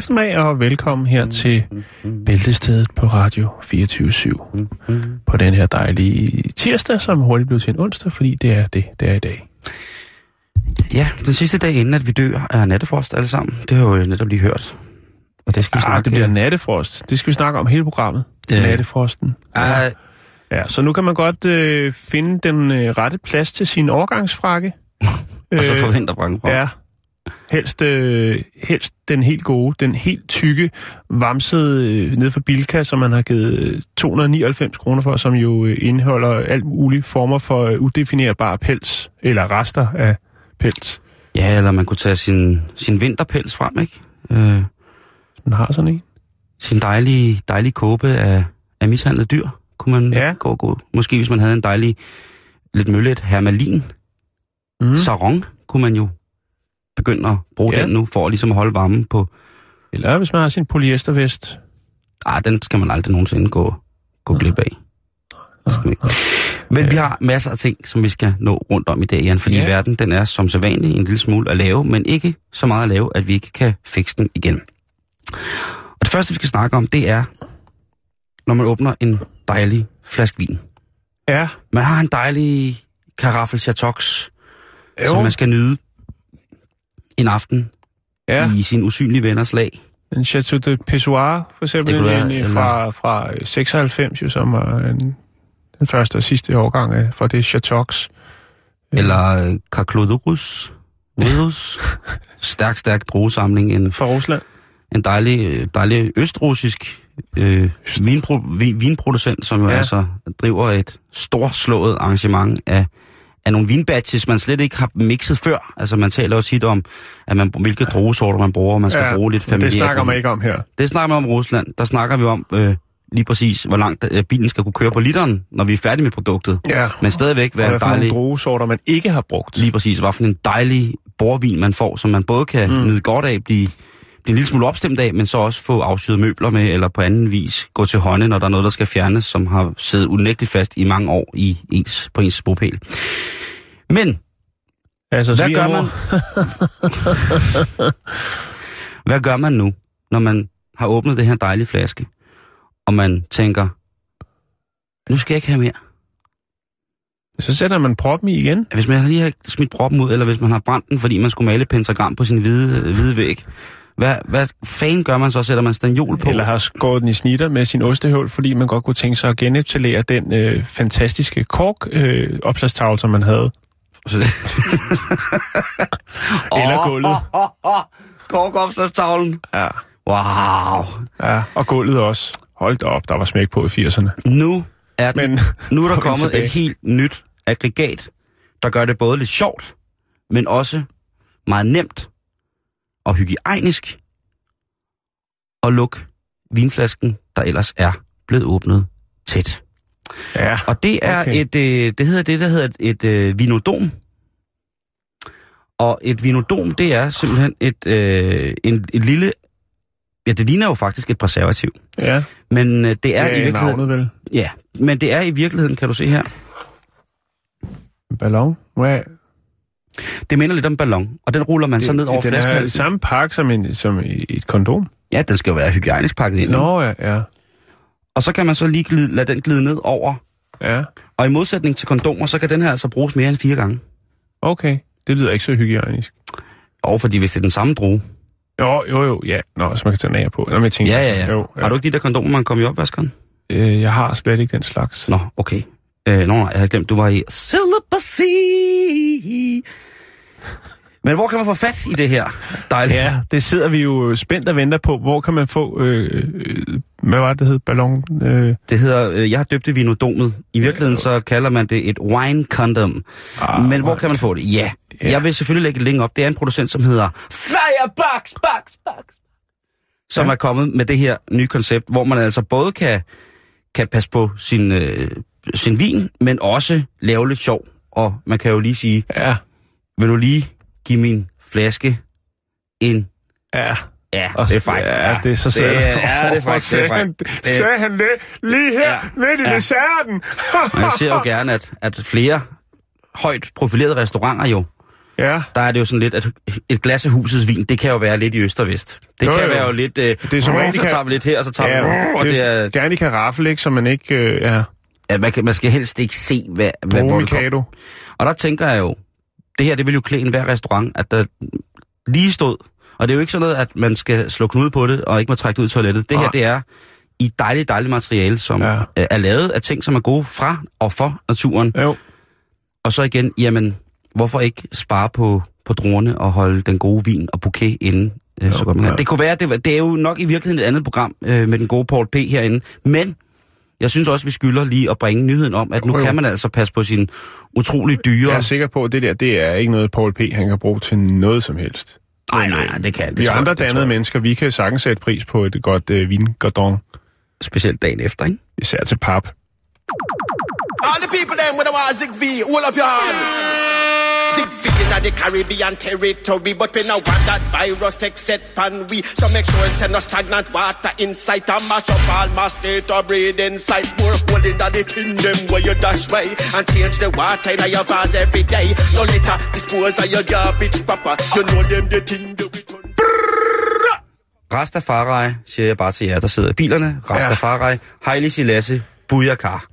Eftermiddag og velkommen her til Bæltestedet på Radio 24 på den her dejlige tirsdag, som hurtigt blev til en onsdag, fordi det er det, det er i dag. Ja, den sidste dag inden at vi dør er nattefrost alle sammen. Det har jeg jo netop lige hørt. Og det skal vi Ah, snakke det bliver nattefrost. Det skal vi snakke om hele programmet. Øh. Nattefrosten. Ah, Ja, så nu kan man godt øh, finde den øh, rette plads til sin overgangsfrakke. og så Øh, forventer Frank Ja. Helst, øh, helst den helt gode, den helt tykke, vamsede øh, ned for Bilka, som man har givet øh, 299 kroner for, som jo øh, indeholder alt mulige former for øh, udefinerbar pels, eller rester af pels. Ja, eller man kunne tage sin, sin vinterpels frem, ikke? Øh, Man har sådan en. sin dejlige, dejlige kåbe af, af mishandlet dyr, kunne man Ja. gå, gå. Måske hvis man havde en dejlig, lidt møllet hermalin, mm. sarong, kunne man jo begynde at bruge Ja. den nu, for at ligesom holde varmen på... Eller hvis man har sin polyestervest. Ah, den skal man aldrig nogensinde gå, gå glip af. Det skal man ikke. Men vi har masser af ting, som vi skal nå rundt om i dag, Jan, fordi Ja. verden den er som sædvanligt en lille smule at lave, men ikke så meget at lave, at vi ikke kan fikse den igen. Og det første, vi skal snakke om, det er, når man åbner en dejlig flaske vin. Ja, Man har en dejlig karaffel Chatox, som man skal nyde en aften ja. i sin usynlige venners lag. En Chateau de Pessoir, for eksempel, Det være, en, øh, eller- fra, fra øh, 96, jo, som var en, den første og sidste årgang af, fra det Chateaux. Eller øh, Carclodurus. Rydus. Stærk, stærk druesamling. En, Fra Rusland. en dejlig, øh, dejlig østrussisk øh, vinpro, vin, vinproducent, som jo ja. altså driver et storslået arrangement af, af nogle vinbatches, man slet ikke har mixet før. Altså man taler jo tit om, at man, hvilke druesorter man bruger, og man skal ja, bruge lidt men familiært. Det snakker man ikke om her. Det snakker man om Rusland. Der snakker vi om øh, lige præcis, hvor langt øh, bilen skal kunne køre på literen, når vi er færdige med produktet. Ja. Men stadigvæk være en dejlig... druesorter, man ikke har brugt? Lige præcis, hvad for en dejlig borvin man får, som man både kan mm. nyde godt af, blive, blive en lille smule opstemt af, men så også få afsyet møbler med, eller på anden vis gå til hånden, når der er noget, der skal fjernes, som har siddet unægteligt fast i mange år i ens, på ens bopæl. Men, Altså, hvad gør man? hvad gør man nu, når man har åbnet det her dejlige flaske, og man tænker, nu skal jeg ikke have mere. Så sætter man proppen i igen. Hvis man lige har smidt proppen ud, eller hvis man har brændt den, fordi man skulle male pentagram på sin hvide, hvide væg, hvad, hvad fanden gør man så? Sætter man stanjol på? Eller har skåret den i snitter med sin ostehøvl, fordi man godt kunne tænke sig at genetablere den øh, fantastiske kork-opslagstavle, øh, som man havde. Eller gulvet. Korkopslagstavlen. Ja. Wow. ja. Og gulvet også. Hold da op, der var smæk på i 80'erne. Nu er, den, Men nu er der kommet tilbage. et helt nyt aggregat, der gør det både lidt sjovt, men også meget nemt og hygiejnisk at lukke vinflasken, der ellers er blevet åbnet tæt. Ja, Og det er Okay. et, øh, det hedder det, der hedder et, et øh, vinodom. Og et vinodom, det er simpelthen et, øh, en, et lille, ja, det ligner jo faktisk et preservativ. ja. Men øh, det er ja i virkeligheden, navnet vel. ja, men det er i virkeligheden, kan du se her, ballon. Hvad? Det minder lidt om en ballon, og den ruller man så ned over den er samme pakke som, en, som et kondom. Ja, den skal jo være hygiejnisk pakket ind. Nå, ja, ja. Og så kan man så lige glide, lade den glide ned over. Ja, Og i modsætning til kondomer, så kan den her altså bruges mere end fire gange. okay. Det lyder ikke så hygiejnisk. Og fordi hvis det er den samme drue. Jo, jo, jo, ja. Nå, så man kan tage nær på. Nå, men jeg tænker, Ja, ja, ja. Jo, ja. Har du ikke de der kondomer, man kommer i opvaskeren? Øh, jeg har slet ikke den slags. Nå, okay. Øh, nå, jeg havde glemt, du var i celibacy. Men hvor kan man få fat i det her? Dejligt. Ja, det sidder vi jo spændt og venter på. Hvor kan man få øh, øh, hvad var det, det hed? Ballon? Øh, Det hedder, øh, jeg har døbt det vinodomet. I virkeligheden så kalder man det et wine condom. Ah, Men hvor kan man få det? Ja, Ja. jeg vil selvfølgelig lægge et link op. Det er en producent, som hedder Firebox, Box, Box. Som Ja. er kommet med det her nye koncept, hvor man altså både kan, kan passe på sin, øh, sin vin, men også lave lidt sjov. Og man kan jo lige sige, ja, vil du lige give min flaske en... ja. Ja, Og det er faktisk... Ja, det er så det, sæt. Ja, det er faktisk... Det er Sagde han, det, sagde han det lige her Ja. midt i Ja. desserten? Og jeg ser jo gerne, at, at flere højt profilerede restauranter jo, ja, der er det jo sådan lidt, at et glas af husets vin, det kan jo være lidt i øst og vest. Det Jo, kan jo. være jo lidt, øh, Det er som de så tager vi lidt her, og så tager ja, vi, og det er, gerne i karaffel, ikke? Så man ikke øh, ja, ja, man, kan, man skal helst ikke se, hvad, hvad hvor det. Mikado. Og der tænker jeg jo, det her, det vil jo klæde en hver restaurant, at der lige stod, og det er jo ikke sådan noget, at man skal slå knude på det, og ikke må trække det ud i toilettet. Det her, Nej. det er i dejligt, dejligt materiale, som Ja. er lavet af ting, som er gode fra og for naturen. Jo, Og så igen, jamen, hvorfor ikke spare på, på druerne og holde den gode vin og bouquet inde? Øh, så godt man ja. Det kunne være, det, det er jo nok i virkeligheden et andet program øh, med den gode Paul P. herinde. Men jeg synes også, vi skylder lige at bringe nyheden om, at nu Jo, jo. kan man altså passe på sin utrolig dyre... jeg er sikker på, at det der, det er ikke noget, Paul P. han kan bruge til noget som helst. Nej, nej, nej, det kan det Vi tror andre dannede mennesker, vi kan sagtens sætte pris på et godt øh, vingardon, Specielt dagen efter, ikke? især til pap. All the people them with the Zig V, hold up your hand. Zig V in the Caribbean territory, but we now want that virus take set pan we. So make sure it's no stagnant water inside and mash up all my state or breathe inside. More hole in the tin them where you dash way and change the water in your vase every day. No litter, dispose of your garbage proper. You know them the thing that we turn. Rastafari, siger jeg bare til jer, der sidder i bilerne. Rastafari, Haile Selassie, Buyakar.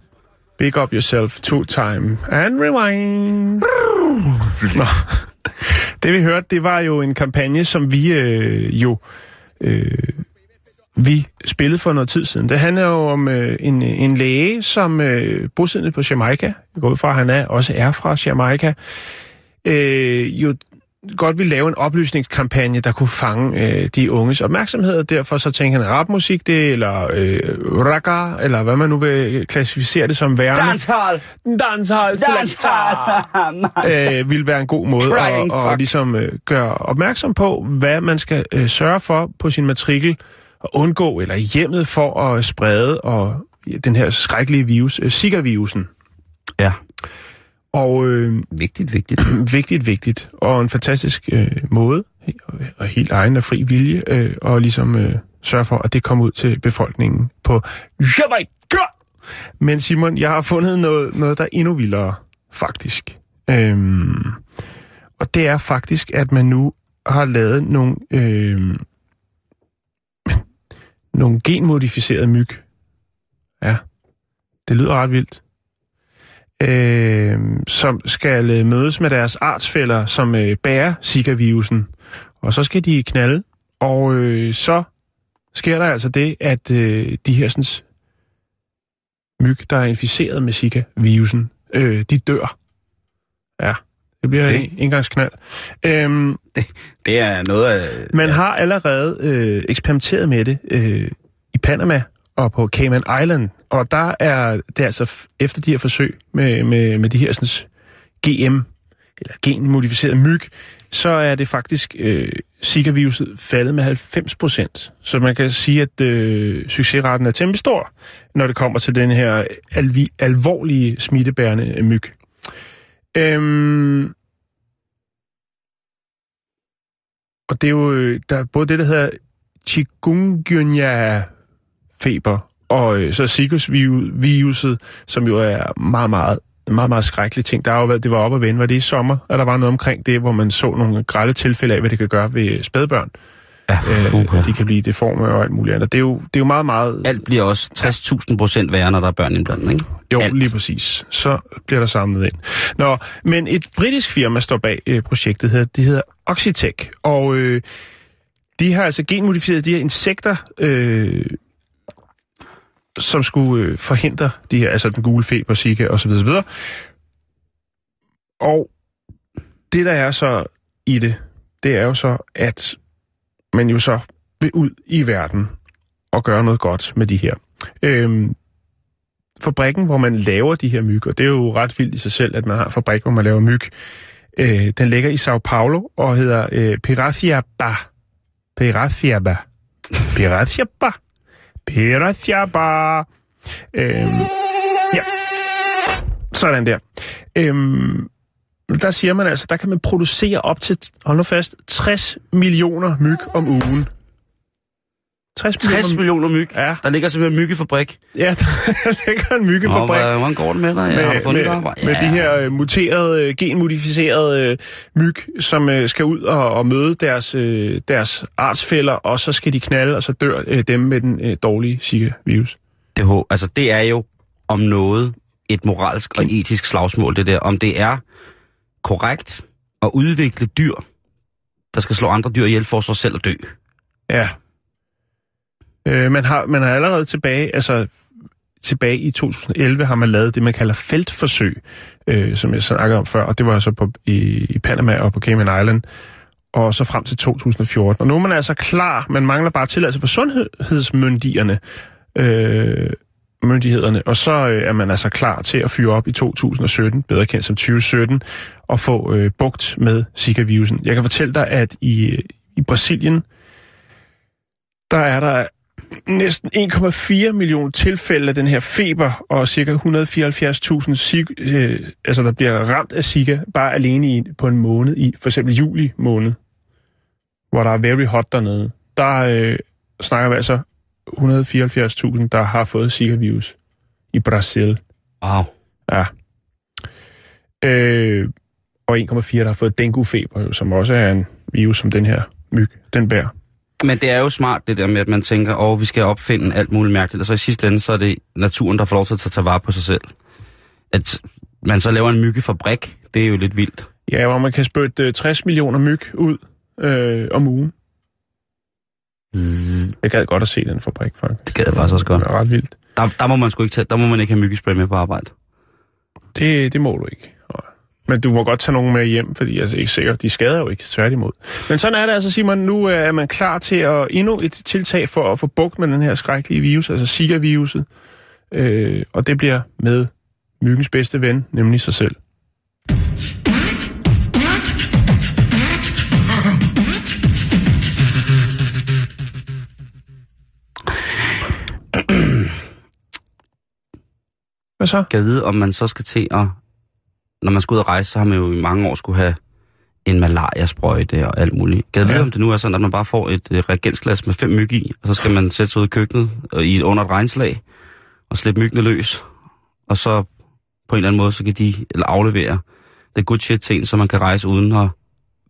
Big up yourself two time and rewind. Nå. Det vi hørte, det var jo en kampagne, som vi øh, jo øh, vi spillede for noget tid siden. Det handler jo om øh, en, en læge, som øh, bosiddende på Jamaica, jeg går ud fra, at han er, også er fra Jamaica, øh, jo godt vil lave en oplysningskampagne, der kunne fange øh, de unges opmærksomhed, og derfor så tænker han rapmusik, det, eller øh, ragga, eller hvad man nu vil klassificere det som værende. Dancehall! Dancehall, Dancehall! øh, vil være en god måde Crying at, at ligesom, øh, gøre opmærksom på, hvad man skal øh, sørge for på sin matrikel at undgå, eller hjemmet for at sprede og, den her skrækkelige virus, øh, Zika-virusen. Ja, Og øh, vigtigt, vigtigt. vigtigt, vigtigt, og en fantastisk øh, måde, og helt egen og fri vilje, øh, og ligesom øh, sørge for, at det kommer ud til befolkningen på Jamaica. Men Simon, jeg har fundet noget, noget der er endnu vildere, faktisk. Øhm, og det er faktisk, at man nu har lavet nogle, øhm, nogle genmodificerede myg. Ja, det lyder ret vildt øh, som skal mødes med deres artsfælder, som øh, bærer Zika-virusen. Og så skal de knalde, og øh, så sker der altså det, at øh, de her sådan, myg, der er inficeret med Zika-virusen, øh, de dør. Ja, det bliver Okay. en engangsknald. Øhm, Det er noget af... man har allerede øh, eksperimenteret med det øh, i Panama og på Cayman Island, og der er det altså efter de her forsøg med, med, med de her sådan, GM, eller genmodificerede myg, så er det faktisk øh, Zika-viruset faldet med 90 procent. Så man kan sige, at øh, succesraten er temmelig stor, når det kommer til den her alvi, alvorlige smittebærende myg. Øhm, og det er jo øh, der er både det, der hedder chikungunya-feber, og øh, så Zika-viruset, som jo er meget, meget meget, meget skrækkelig ting. Der har jo været, det var op at vende, var det i sommer, at der var noget omkring det, hvor man så nogle grælde tilfælde af, hvad det kan gøre ved spædbørn. Ja, Øh, de kan blive deforme og alt muligt andet. Det er jo, det er jo meget, meget... Alt bliver også 60.000 procent værre, når der er børn indblandet, ikke? Jo, alt. lige præcis. Så bliver der samlet ind. Nå, men et britisk firma står bag øh, projektet her. Det hedder Oxitec, og øh, de har altså genmodificeret de her insekter, øh, som skulle øh, forhindre de her, altså den gule feber, Zika osv. osv. Og det, der er så i det, det er jo så, at man jo så vil ud i verden og gøre noget godt med de her. Øhm, fabrikken, hvor man laver de her myg, og det er jo ret vildt i sig selv, at man har en fabrik, hvor man laver myg, øh, den ligger i Sao Paulo og hedder øh, Piraciaba. Piraciaba. Piraciaba. Piraciaba. Øhm, ja. Sådan der. Øhm, der siger man altså, der kan man producere op til, hold nu fast, 60 millioner myg om ugen. 60 60 millioner myg. Ja. Der ligger simpelthen en myggefabrik. Ja, der ligger en Nå, myggefabrik. hvad- hvordan går det med dig? Ja, har du med, fundet med, arbejde? med Ja. de her øh, muterede, øh, genmodificerede øh, myg, som øh, skal ud og, og møde deres, øh, deres artsfælder, og så skal de knalde, og så dør øh, dem med den øh, dårlige Zika-virus. det, altså, det er jo om noget et moralsk og etisk slagsmål, det der. Om det er korrekt at udvikle dyr, der skal slå andre dyr ihjel for sig selv at dø. Ja. Øh, man, har, man har allerede tilbage, altså tilbage i 2011 har man lavet det, man kalder feltforsøg, øh, som jeg snakkede om før, og det var så på, i, i Panama og på Cayman Island, og så frem til 2014. Og nu er man altså klar, man mangler bare tilladelse for sundhedsmyndighederne, øh, myndighederne, og så øh, er man altså klar til at fyre op i 2017, bedre kendt som 2017, og få øh, bugt med Zika-virusen. Jeg kan fortælle dig, at i, i Brasilien, der er der næsten 1,4 millioner tilfælde af den her feber, og ca. 174.000, Zika- øh, altså der bliver ramt af Zika, bare alene i, på en måned, i for eksempel juli måned, hvor der er very hot dernede. Der øh, snakker vi altså 174.000, der har fået Zika-virus i Brasil. Wow. Ja. Øh, og 1,4, der har fået dengue-feber, som også er en virus, som den her myg, den bærer. Men det er jo smart, det der med, at man tænker, åh, oh, vi skal opfinde alt muligt mærkeligt, og så i sidste ende, så er det naturen, der får lov til at tage vare på sig selv. At man så laver en myggefabrik, det er jo lidt vildt. Ja, hvor man kan spytte øh, 60 millioner myg ud øh, om ugen. Jeg gad godt at se den fabrik, faktisk. Det gad jeg faktisk også godt. Det er ret vildt. Der, der må man sgu ikke tage, der må man ikke have myggespray med på arbejde. Det, det må du ikke. Men du må godt tage nogen med hjem, fordi jeg er ikke sikker, de skader jo ikke, tværtimod. Men sådan er det altså, Simon. Nu er man klar til at endnu et tiltag for at få bugt med den her skrækkelige virus, altså Zika-viruset. Øh, og det bliver med myggens bedste ven, nemlig sig selv. Hvad så? Kan vide, om man så skal til at... Når man skal ud og rejse, så har man jo i mange år skulle have en malaria-sprøjte og alt muligt. Kan jeg vide, Ja. om det nu er sådan, at man bare får et reagensglas med fem myg i, og så skal man sætte sig ud i køkkenet og i, under et regnslag og slippe myggene løs. Og så på en eller anden måde, så kan de eller aflevere det good shit til en, så man kan rejse uden at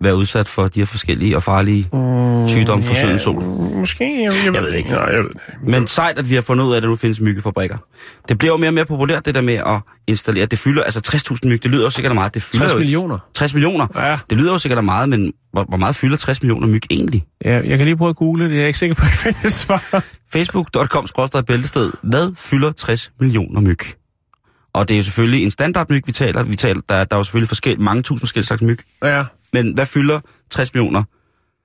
være udsat for de her forskellige og farlige sygdomme fra ja, sol. Måske, jeg, jeg, jeg ved det ikke. Nej, jeg ved det ikke. Men sejt, at vi har fundet ud af, at der nu findes myggefabrikker. Det bliver jo mere og mere populært, det der med at installere. Det fylder, altså 60.000 myg, det lyder jo sikkert meget. Det fylder 60 jo ikke- millioner. 60 millioner? Ja. Det lyder jo sikkert meget, men hvor, hvor meget fylder 60 millioner myg egentlig? Ja, jeg kan lige prøve at google det. Jeg er ikke sikker på, at jeg finder svar. Facebook.com bæltested. Hvad fylder 60 millioner myg? Og det er jo selvfølgelig en standardmyg, vi taler. Vi taler der, der er jo selvfølgelig forskel, mange tusind forskellige slags myg. Ja. Men hvad fylder 60 millioner?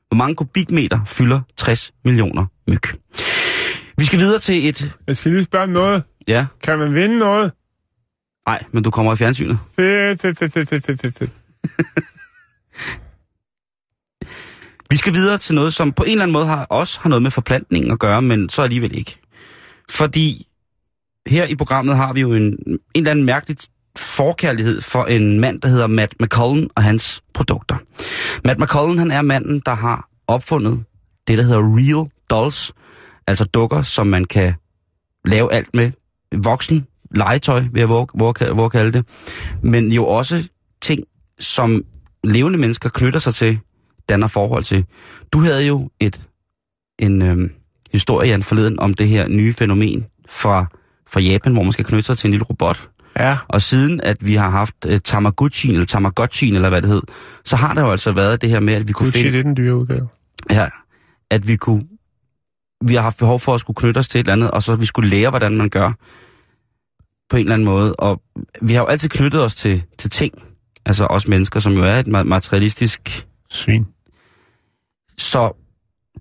Hvor mange kubikmeter fylder 60 millioner myg? Vi skal videre til et... Jeg skal lige spørge noget. Ja, Kan man vinde noget? nej, men du kommer i fjernsynet. Fedt, fedt, fedt, fedt, fedt, fedt, fedt. Vi skal videre til noget, som på en eller anden måde har, også har noget med forplantningen at gøre, men så alligevel ikke. Fordi her i programmet har vi jo en, en eller anden mærkelig forkærlighed for en mand, der hedder Matt McCullen og hans produkter. Matt McCullen, han er manden, der har opfundet det, der hedder Real Dolls, altså dukker, som man kan lave alt med. Voksen legetøj, vil jeg våge, våge, våge kalde det. Men jo også ting, som levende mennesker knytter sig til, danner forhold til. Du havde jo et en øhm, historie, Jan, forleden om det her nye fænomen fra, fra Japan, hvor man skal knytte sig til en lille robot. Ja. Og siden at vi har haft uh, Tamagotchi, eller Tamagotchi, eller hvad det hed, så har der jo altså været det her med, at vi kunne Gucci, finde... det er den dyre udgave. Ja, at vi kunne... Vi har haft behov for at skulle knytte os til et eller andet, og så vi skulle lære, hvordan man gør på en eller anden måde. Og vi har jo altid knyttet os til, til ting, altså os mennesker, som jo er et ma- materialistisk Svin. Så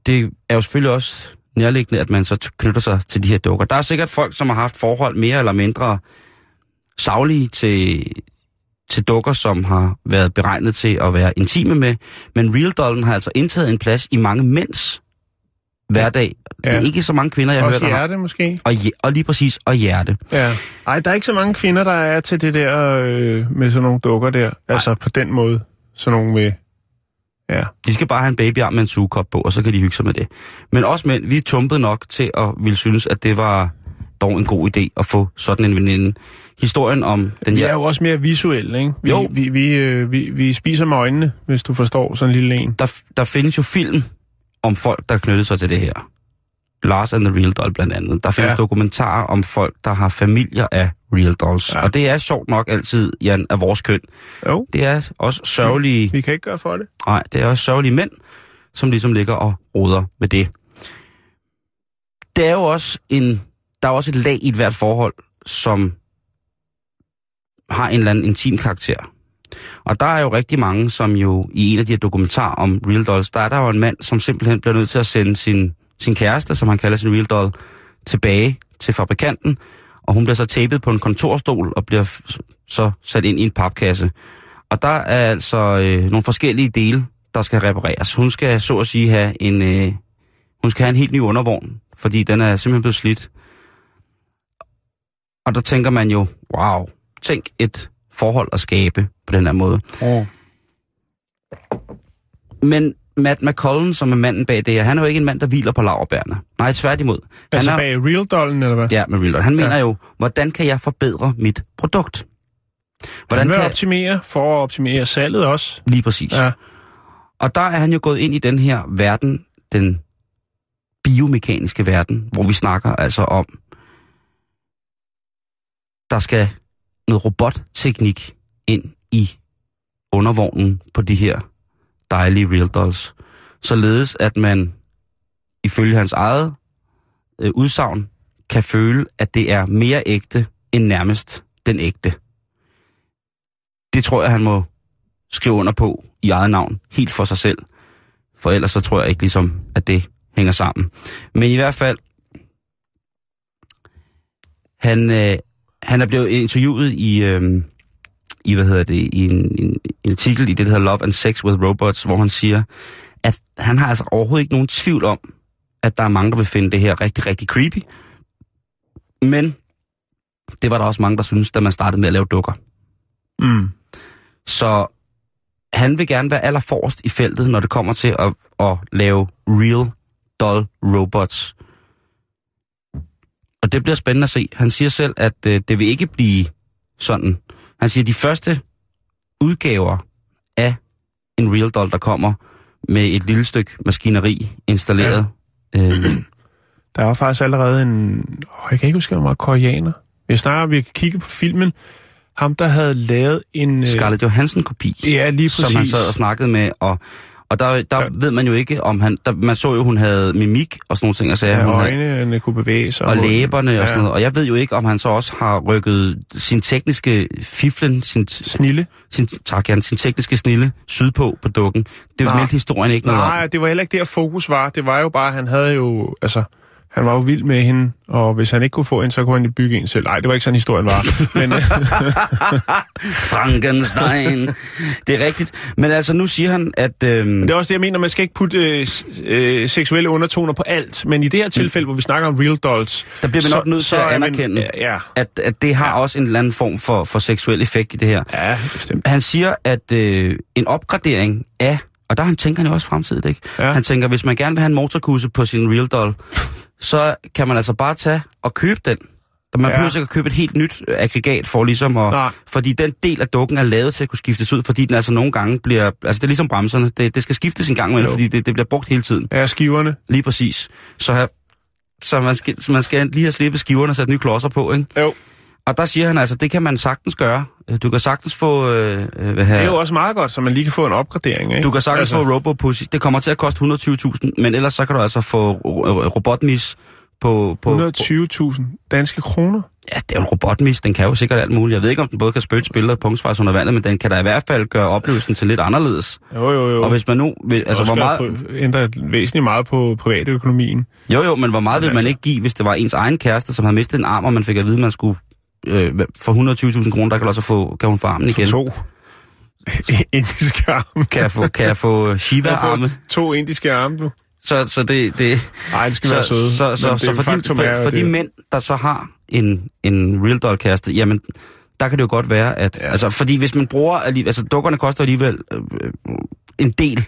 det er jo selvfølgelig også nærliggende, at man så knytter sig til de her dukker. Der er sikkert folk, som har haft forhold mere eller mindre savlige til, til dukker, som har været beregnet til at være intime med, men Real Dollen har altså indtaget en plads i mange mænds hverdag. Ja. Det er ikke så mange kvinder, jeg har Også hørt, der har. hjerte, måske? Og, og lige præcis, og hjerte. Ja. Ej, der er ikke så mange kvinder, der er til det der øh, med sådan nogle dukker der. Altså på den måde. Sådan nogle med... Ja. De skal bare have en babyarm med en sugekop på, og så kan de hygge sig med det. Men også mænd, vi er tumpet nok til at ville synes, at det var dog en god idé at få sådan en veninde. Historien om den Vi her... er jo også mere visuelle, ikke? Vi, Jo. Vi, vi, øh, vi, vi spiser med øjnene, hvis du forstår sådan en lille en. Der, der findes jo film om folk, der knytter sig til det her. Lars and the Real Doll blandt andet. Der findes ja. Dokumentarer om folk, der har familier af Real Dolls. Ja. Og det er sjovt nok altid, Jan, af vores køn. Jo, Det er også sørgelige... vi kan ikke gøre for det. Nej, det er også sørgelige mænd, som ligesom ligger og roder med det. Det er jo også en, der er også et lag i et hvert forhold, som har en eller anden intim karakter. Og der er jo rigtig mange, som jo i en af de her dokumentarer om Real Dolls, der er der jo en mand, som simpelthen bliver nødt til at sende sin, sin kæreste, som han kalder sin Real Doll, tilbage til fabrikanten, og hun bliver så tapet på en kontorstol og bliver så sat ind i en papkasse. Og der er altså øh, nogle forskellige dele, der skal repareres. Hun skal så at sige have en, øh, hun skal have en helt ny undervogn, fordi den er simpelthen blevet slidt. Og der tænker man jo, wow, tænk et forhold at skabe på den her måde. Oh. Men Matt McCollum, som er manden bag det her, han er jo ikke en mand, der hviler på laverbærene. Nej, tværtimod. Han Altså er, bag Real Dollen, eller hvad? Ja, med Real Doll. Han mener Ja. jo, hvordan kan jeg forbedre mit produkt? Hvordan han kan... optimere for at optimere salget også. Lige præcis. Ja. Og der er han jo gået ind i den her verden, den biomekaniske verden, hvor vi snakker altså om, der skal noget robotteknik ind i undervognen på de her dejlige Real Dolls. Således at man, ifølge hans eget øh, udsagn, kan føle, at det er mere ægte end nærmest den ægte. Det tror jeg, han må skrive under på i eget navn, helt for sig selv. For ellers så tror jeg ikke ligesom, at det hænger sammen. Men i hvert fald, han, øh, han er blevet interviewet i, øh, i, hvad hedder det, i en, en, en artikel i det, der hedder Love and Sex with Robots, hvor han siger, at han har altså overhovedet ikke nogen tvivl om, at der er mange, der vil finde det her rigtig, rigtig creepy. Men det var der også mange, der synes, da man startede med at lave dukker. Mm. Så han vil gerne være allerforrest i feltet, når det kommer til at, at lave real doll robots. Og det bliver spændende at se. Han siger selv, at øh, det vil ikke blive sådan. Han siger, at de første udgaver af en real doll, der kommer med et lille stykke maskineri installeret. Ja. Øh, Der var faktisk allerede en... Oh, jeg kan ikke huske, han var koreaner. Jeg snakker, vi kan kigge på filmen. Ham, der havde lavet en... øh, Scarlett Johansson-kopi. Ja, lige præcis. som han sad og snakkede med, og, og der, der Ja. ja. ved man jo ikke, om han... Der, man så jo, hun havde mimik og sådan nogle ting, og sagde, Ja, hun havde, øjnene kunne bevæge sig. og læberne og Ja. sådan noget. Og jeg ved jo ikke, om han så også har rykket sin tekniske fiflen, sin, Snille. sin, tak, Jan, sin tekniske snille sydpå på dukken. Det Nej. meldte historien ikke noget Nej, om. det var heller ikke der fokus var. Det var jo bare, han havde jo... Altså, han var jo vild med hende, og hvis han ikke kunne få en, så kunne han bygge en selv. Nej, det var ikke sådan, historien var. Men, øh, Frankenstein. det er rigtigt. Men altså, nu siger han, at... Øhm, det er også det, jeg mener, man skal ikke putte øh, øh, seksuelle undertoner på alt. Men i det her tilfælde, hvor vi snakker om real dolls... Der bliver vi så- nok nødt til at er man- anerkende. Ja, at, at det har Ja. også en eller anden form for, for seksuel effekt i det her. ja, bestemt. Han siger, at øh, en opgradering af, og der han tænker han jo også fremtidigt, ikke? Ja. Han tænker, hvis man gerne vil have en motorkusse på sin Real Doll, så kan man altså bare tage og købe den. Man Ja. behøver ikke at købe et helt nyt øh, aggregat for ligesom at... Nej. Fordi den del af dukken er lavet til at kunne skiftes ud, fordi den altså nogle gange bliver... Altså det er ligesom bremserne. Det, det skal skiftes en gang imellem, Jo. fordi det, det bliver brugt hele tiden. Ja, skiverne. Lige præcis. Så, så, man, skal, så man skal lige have slippet skiverne og sat nye klodser på, ikke? Jo. Og der siger han altså, det kan man sagtens gøre. Øh, Du kan sagtens få... Øh, øh, hvad her, Det er jo også meget godt, så man lige kan få en opgradering, ikke? du kan sagtens altså... få RoboPussy. Det kommer til at koste 120.000, men ellers så kan du altså få ro- robotmis på... på, på 120.000 danske kroner. ja, det er jo en robotmis, den kan jo sikkert alt muligt. Jeg ved ikke, om den både kan spøge spille og punktsvars under vandet, men den kan da i hvert fald gøre oplevelsen til lidt anderledes. Jo, jo, jo. Og hvis man nu... Vil, altså, hvor meget, Ændrer væsentligt meget på privatøkonomien. jo, jo, men hvor meget Men vil man altså- ikke give, hvis det var ens egen kæreste, som havde mistet en arm, og man fik at vide, at man skulle... Øh, for 120.000 kroner, der kan, du også få, kan hun få armen igen. To indiske arme. Kan jeg få, kan jeg få har Shiva-arme? to indiske arme, du. Så, så det... det Nej, det skal så, være søde. Så, så, så, det for, de, faktum er for, for de mænd, der så har en, en real doll kæreste, jamen, der kan det jo godt være, at... Ja. Altså, fordi hvis man bruger... Altså, dukkerne koster alligevel øh, øh, en del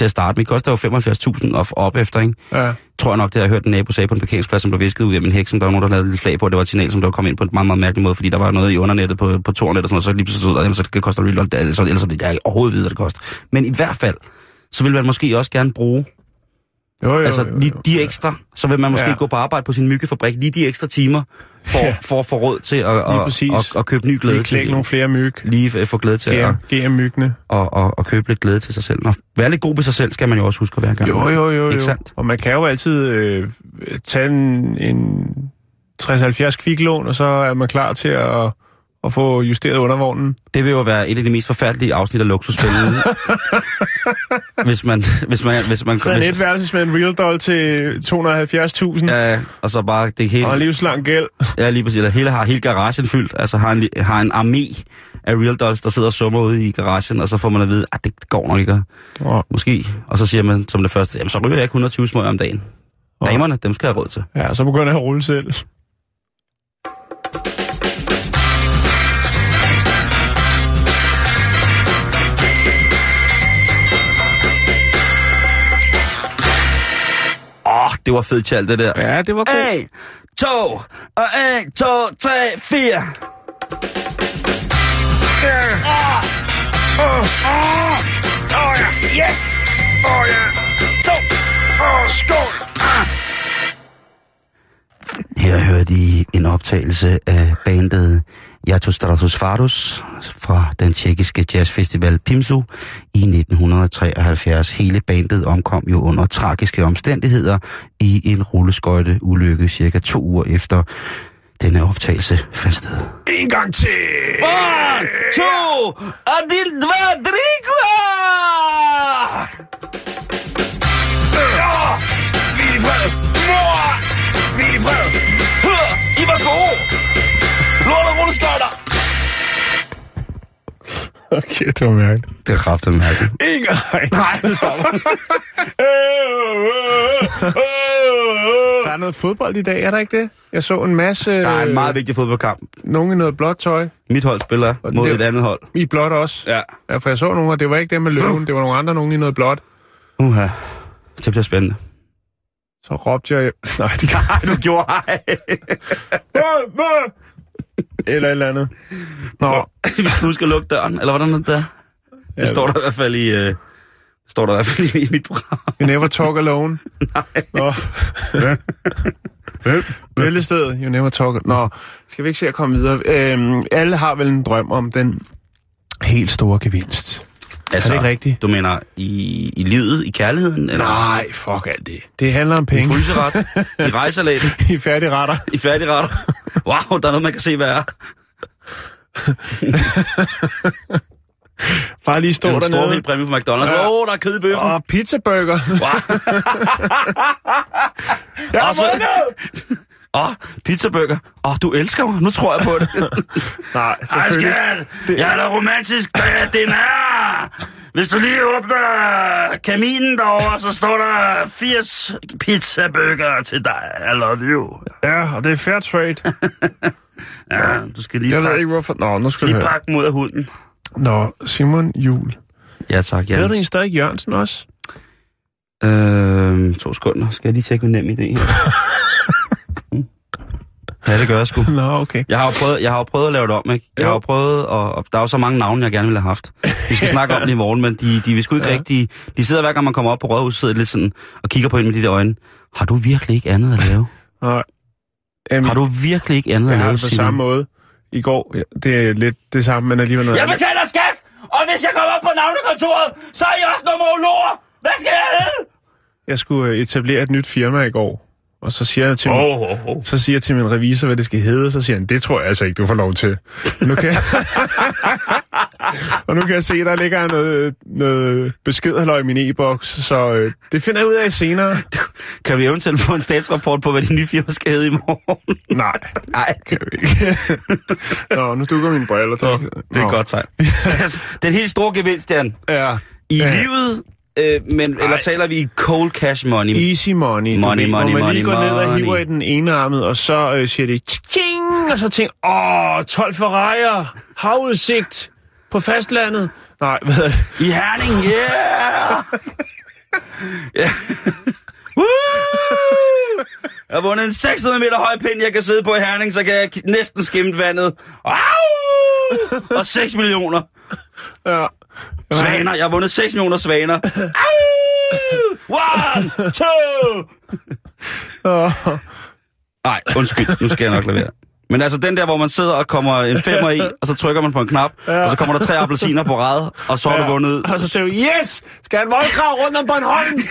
til at starte med. De koster jo 75.000 op, op efter, ikke? Ja. Tror jeg nok, det har jeg hørt en nabo sagde på en parkeringsplads, som blev visket ud af min hæk, som der var nogen, der lavede lidt flag på, og det var et signal, som der kom ind på en meget, meget mærkelig måde, fordi der var noget i undernettet på, på tornet og sådan noget, så lige pludselig stod der, jamen, så det koster real doll, ellers, ellers vil jeg overhovedet vide, hvad det koster. Men i hvert fald, så vil man måske også gerne bruge Jo, jo, altså jo, lige jo. de ekstra, så vil man måske ja. gå på arbejde på sin myggefabrik, lige de ekstra timer, for, Ja. for at få råd til at, at, at, at købe ny glæde Lige klække nogle flere myg. Lige få glæde til at, GM-myggene. at, at, at, købe lidt glæde til sig selv. Nå, være lidt god ved sig selv, skal man jo også huske at være gang. Jo, jo, jo, Ikke jo. sandt? Og man kan jo altid øh, tage en, en 60-70 kviklån, og så er man klar til at, at få justeret undervognen. Det vil jo være et af de mest forfærdelige afsnit af luksusfælden. hvis man... Hvis man, hvis man Så en etværelses med en real doll til 270.000 ja. Og så bare det hele... og livslang gæld. Ja, lige præcis. Eller hele har hele garagen fyldt. Altså har en, har en armé af real dolls, der sidder og summer ude i garagen, og så får man at vide, at det går nok ikke. Oh, Måske. Og så siger man som det første, jamen så ryger jeg ikke 120 smøger om dagen. Damerne, dem skal jeg have råd til. ja, så begynder jeg at rulle selv. Det var fedt talt, det der. Ja, det var godt. En, to, og en, to, tre, fire. Åh ja, yes! Åh ja, to! Åh, skål! Her hørte I en optagelse af bandet Jato Stratosvarus fra den tjekkiske jazzfestival Pimsu i 1973. Hele bandet omkom jo under tragiske omstændigheder i en rulleskøjte ulykke cirka to uger efter denne optagelse fandt sted. En gang til! 1, 2, 1, 2, 3, Okay, det var mærkeligt. Det er kraftigt mærkeligt. En gang! Nej, det stopper. der er noget fodbold i dag, er der ikke det? Jeg så en masse... Der er en meget vigtig fodboldkamp. Nogen i noget blåt tøj. Mit hold spiller Og mod det- et andet hold. I blåt også. Ja. Ja, for jeg så nogle, og det var ikke dem med løven, det var nogle andre, nogen i noget blåt. Uha. Det bliver spændende. Så råbte jeg... Nej, det kan du gjorde ej. Eller et eller andet. Nå, Vi skal huske at lukke døren, eller hvordan er det der? Det står der i hvert fald i... Øh, står der i hvert fald i mit program. you never talk alone. Nå. Bæltested, you never talk... Nå, skal vi ikke se at komme videre? Øhm, alle har vel en drøm om den helt store gevinst. Altså, Er det ikke rigtigt? Du mener i, i livet, i kærligheden? Eller Nej, fuck alt det. Det handler om i penge. fryseret? I rejsalaten? I færdige retter. I færdigretter? Wow, der er noget, man kan se, hvad er. Bare lige stå Det er en stor dernede. vild præmie på McDonald's. Åh, Ja. oh, der er kød i bøffen. Og pizzaburger. Wow. Jeg Og så- Åh, oh, pizzaburger. Åh, oh, du elsker mig. Nu tror jeg på det. Nej, Ej, selvfølgelig. skat! Jeg er da romantisk, det er! Hvis du lige åbner kaminen derovre, så står der 80 pizzaburger til dig. I love you. Ja, og det er fair trade. Ja, du skal lige Jeg ved pakke, ikke hvorfor. Nå, nu skal du lige høre. pakke mod af hunden. Nå, Simon Jul. Ja, tak. Ja. Hedder du en stadig Jørgensen også? Øh, to sekunder. Skal jeg lige tjekke min nem idé her? Ja, det gør jeg sgu. Nå, okay. Jeg har jo prøvet, jeg har jo prøvet at lave det om, ikke? Jeg har jo prøvet, og, og der er jo så mange navne, jeg gerne ville have haft. Vi skal snakke om det i morgen, men de, de vil sgu ikke Ja. rigtig... De sidder hver gang, man kommer op på rådhuset, sidder lidt sådan og kigger på hende med de der øjne. Har du virkelig ikke andet at lave? Nå, øhm, Har du virkelig ikke andet jeg at har lave, det på samme måde. I går, ja, det er lidt det samme, men alligevel noget Jeg andet. betaler skat! Og hvis jeg kommer op på navnekontoret, så er I også numerologer! Hvad skal jeg hedde? Jeg skulle øh, etablere et nyt firma i går, Og så siger jeg til, min, Åh, åh, åh. så siger jeg til min revisor, hvad det skal hedde, og så siger han, det tror jeg altså ikke, du får lov til. Nu kan jeg... og nu kan jeg se, der ligger noget, noget beskedhaløj i min e-boks, så øh, det finder jeg ud af senere. Kan vi eventuelt få en statsrapport på, hvad de nye firma skal hedde i morgen? Nej, Nej, kan vi ikke. Nå, nu dukker mine briller. Nå, det er et godt tegn. Den helt store gevinst, Jan, Ja. i Ja. livet, øh, men, eller taler vi cold cash money? Easy money. du Money, ved, money, hvor man lige money, går ned og money. hiver i den ene armet, og så øh, siger det tjing, og så tænker åh, 12 Ferrari'er, havudsigt på fastlandet. Nej, hvad? I Herning, yeah! Jeg har vundet en 600 meter høj pind, jeg kan sidde på i Herning, så kan jeg næsten skimme vandet. Au! Og 6 millioner Ja. Svaner. Jeg har vundet 6 millioner svaner. One, two! Nej, undskyld, nu skal jeg nok lade være. Men altså den der, hvor man sidder og kommer en femmer i, og så trykker man på en knap, ja. og så kommer der tre appelsiner på rad, og så har du vundet... Og så siger du, yes, skal en voldgrav rundt om Bornholm?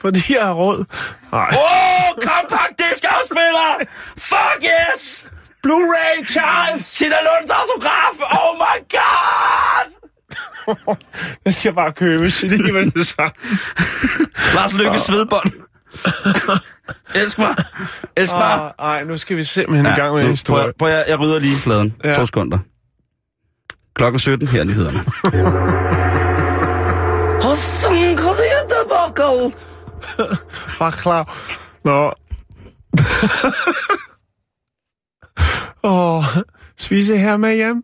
Fordi jeg har råd. Åh, oh, compact disc afspiller! Fuck yes! Blu-ray, Charles! Tina Lunds autograf! Oh my god! Den skal bare købes. Det er alligevel det samme. Lars Lykke svedbånd. Elsk mig. Elsk mig. Ej, nu skal vi simpelthen i gang med en nu, prøv, prøv, jeg, jeg rydder lige fladen. Ja. Ja. To sekunder. Klokken 17 her er nyhederne. Sådan kan det tilbage. Bare klar. Nå. Åh, spise her med hjem.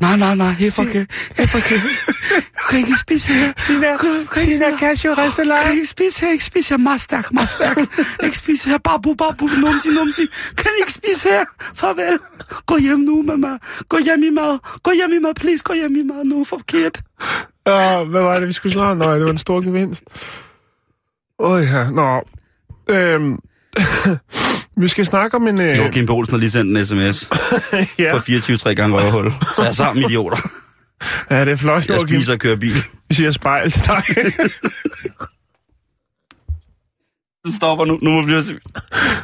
Nej, nej, nej, okay. Kan ikke spise her? Sina, Sina Casio. Kan ikke spise her? Ikke spise her? Meget stærk. Ikke spise her? Babu, babu, numsi, numsi. Kan ikke spise her? Farvel. Gå hjem nu, mamma. Gå hjem i mad. Gå hjem i mad, please. Gå hjem i mad nu, for kid. Ja, hvad var det, vi skulle snakke? Nej, det var en stor gevinst. Åh ja, nå. Øhm, vi skal snakke om en... Øh, Joachim B. Olsen har lige sendt en sms ja. på 24 gange røvhul. Så jeg er sammen, idioter. ja, det er flot, Jeg Joachim. spiser og kører bil. Vi siger spejl til dig. Du stopper nu. Nu må vi blive...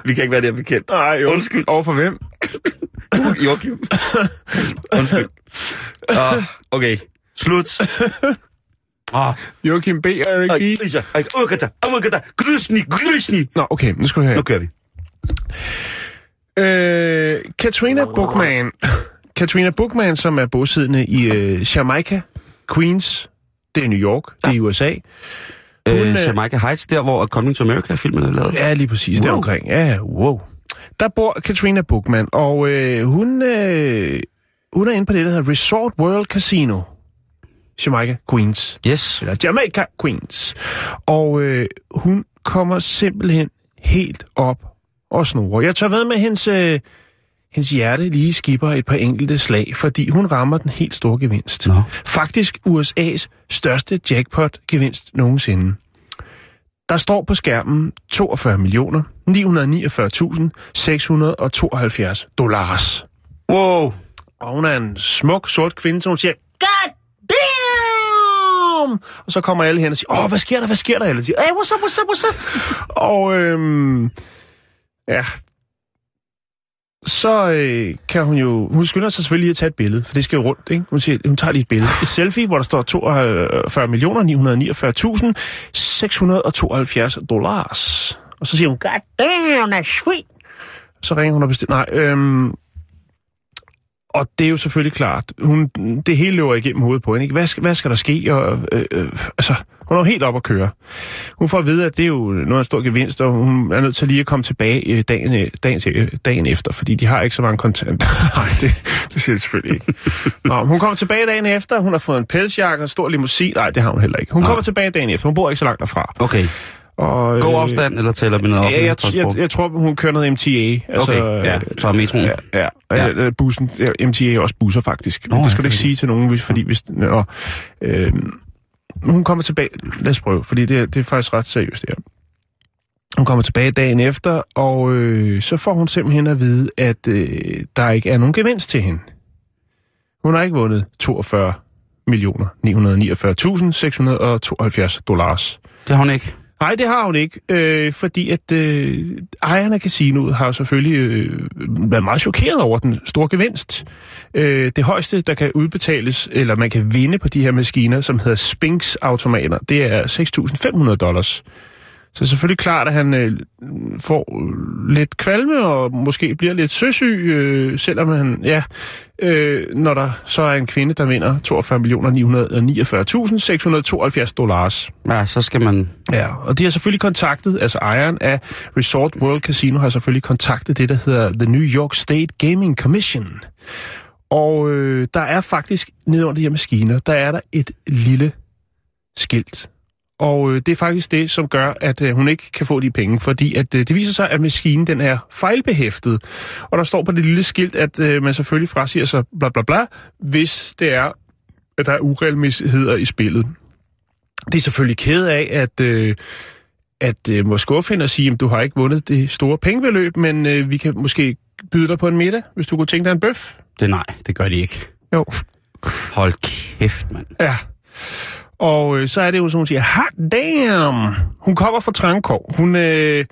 Vi kan ikke være der bekendt. Nej, jo. Undskyld. Over for hvem? Joachim. Undskyld. Uh, okay. Slut. Ah. Joachim B. og Erik Ej, B. Nå, okay, nu skal du høre. Nu kører vi. Øh, Katrina Bookman. Katrina Bookman, som er bosiddende i øh, Jamaica, Queens, det er New York, det er USA. Hun, Øh, øh, Jamaica Heights, der hvor Coming to America-filmen er lavet. Ja, lige præcis, wow. der Wow. omkring. Ja, wow. Der bor Katrina Bookman, og øh, hun, øh, hun er inde på det, der hedder Resort World Casino. Jamaica Queens. Yes. Eller Jamaica Queens. Og øh, hun kommer simpelthen helt op og snurrer. Jeg tager ved med hendes, øh, hendes hjerte lige skipper et par enkelte slag, fordi hun rammer den helt store gevinst. Nå. Faktisk USA's største jackpot-gevinst nogensinde. Der står på skærmen 42 millioner 949.672 dollars. Wow. Og hun er en smuk, sort kvinde, så hun siger, God damn! Og så kommer alle hen og siger, åh, hvad sker der, hvad sker der? Alle siger, hey, what's up, what's up, what's up? og øhm, ja, så øh, kan hun jo... Hun skynder sig selvfølgelig lige at tage et billede, for det skal jo rundt, ikke? Hun, siger, hun tager lige et billede. Et selfie, hvor der står 42.949.672 dollars. Og så siger hun, God damn, that's sweet. Så ringer hun og bestiller... Nej, øhm, og det er jo selvfølgelig klart. Hun, det hele løber igennem hovedet på hende. Ikke? Hvad, skal, hvad skal der ske? Og, øh, øh, altså, hun er jo helt op at køre. Hun får at vide, at det er jo noget af en stor gevinst, og hun er nødt til lige at komme tilbage øh, dagen, øh, dagen, øh, dagen efter, fordi de har ikke så mange kontanter. Nej, det, det siger de selvfølgelig ikke. Nå, hun kommer tilbage dagen efter. Hun har fået en pelsjakke og en stor limousin. Nej, det har hun heller ikke. Hun Nej. kommer tilbage dagen efter. Hun bor ikke så langt derfra. Okay. Og, God øh, afstand, eller taler vi noget offentlig jeg, jeg, jeg, jeg tror, hun kører noget MTA. Altså, Okay, ja, så er metroen. Ja, ja, Ja. ja. Øh, bussen. Ja, MTA er også busser, faktisk. Nå, det skal du ikke sige til nogen, hvis, fordi hvis... Nå, øh, hun kommer tilbage... Lad os prøve, fordi det, er- det er faktisk ret seriøst, det her. Hun kommer tilbage dagen efter, og øh, så får hun simpelthen at vide, at øh, der ikke er nogen gevinst til hende. Hun Hun har ikke vundet 42 millioner 949.672 dollars. Det har hun ikke. Nej, det har hun ikke, øh, fordi at øh, ejerne af casinoet har selvfølgelig øh, været meget chokeret over den store gevinst. Øh, det højeste, der kan udbetales, eller man kan vinde på de her maskiner, som hedder Spinks-automater, det er 6.500 dollars. Så selvfølgelig klart, at han øh, får lidt kvalme og måske bliver lidt søsyg, øh, selvom han, ja, øh, når der så er en kvinde, der vinder 42.949.672 dollars. Ja, så skal man... Ja, og de har selvfølgelig kontaktet, altså ejeren af Resort World Casino har selvfølgelig kontaktet det, der hedder The New York State Gaming Commission. Og øh, der er faktisk, nede under de her maskiner, der er der et lille skilt. Og øh, det er faktisk det, som gør, at øh, hun ikke kan få de penge, fordi at øh, det viser sig, at maskinen den er fejlbehæftet. Og der står på det lille skilt, at øh, man selvfølgelig frasiger sig bla bla bla, hvis det er, at der er uregelmæssigheder i spillet. Det er selvfølgelig ked af, at... Øh, at øh, må skuffe hende og sige, at du har ikke vundet det store pengebeløb, men øh, vi kan måske byde dig på en middag, hvis du kunne tænke dig en bøf. Det nej, det gør de ikke. Jo. Hold kæft, mand. Ja. Og øh, så er det jo, som hun siger, hot damn! Hun kommer fra Trangkov. Hun, øh,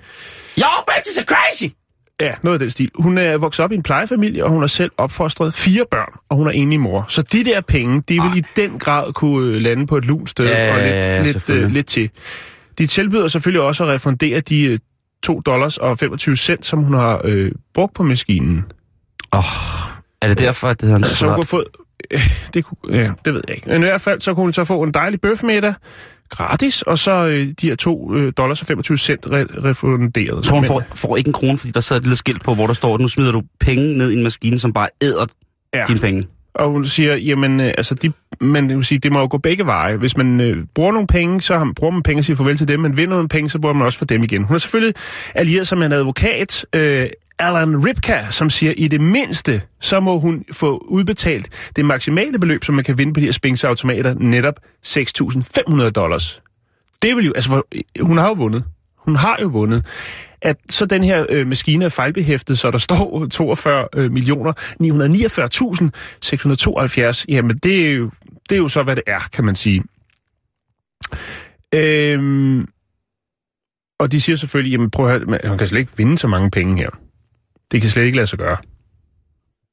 Yo, bitches are crazy! ja, noget af den stil. Hun er vokset op i en plejefamilie, og hun har selv opfostret fire børn, og hun er enlig mor. Så de der penge, de vil i den grad kunne øh, lande på et lunt sted Ja, og lidt, ja, lidt, øh, lidt til. De tilbyder selvfølgelig også at refundere de øh, 2 dollars og 25 cent, som hun har øh, brugt på maskinen. Åh, oh, er det derfor, at det hedder en Så hun kunne få... Øh, det, kunne, ja, det ved jeg ikke. Men i hvert fald, så kunne hun så få en dejlig bøfmiddag gratis, og så øh, de her 2 øh, dollars og 25 cent re- refunderet. Så hun får, får ikke en krone, fordi der sidder et lille skilt på, hvor der står, nu smider du penge ned i en maskine, som bare æder ja. dine penge. Og hun siger, jamen, øh, altså, de, man vil sige, det må jo gå begge veje. Hvis man øh, bruger nogle penge, så har, bruger man penge og siger farvel til dem, men vinder nogle penge, så bruger man også for dem igen. Hun er selvfølgelig allieret som en advokat, øh, Alan Ripka, som siger, i det mindste, så må hun få udbetalt det maksimale beløb, som man kan vinde på de her spingsautomater, netop 6.500 dollars. Det vil jo, altså, hun har jo vundet. Hun har jo vundet. At så den her øh, maskine er fejlbehæftet, så der står 42 øh, millioner 949.672, jamen det er, jo, det er jo så, hvad det er, kan man sige. Øhm, og de siger selvfølgelig, jamen prøv at høre, man man kan slet ikke vinde så mange penge her. Det kan slet ikke lade sig gøre.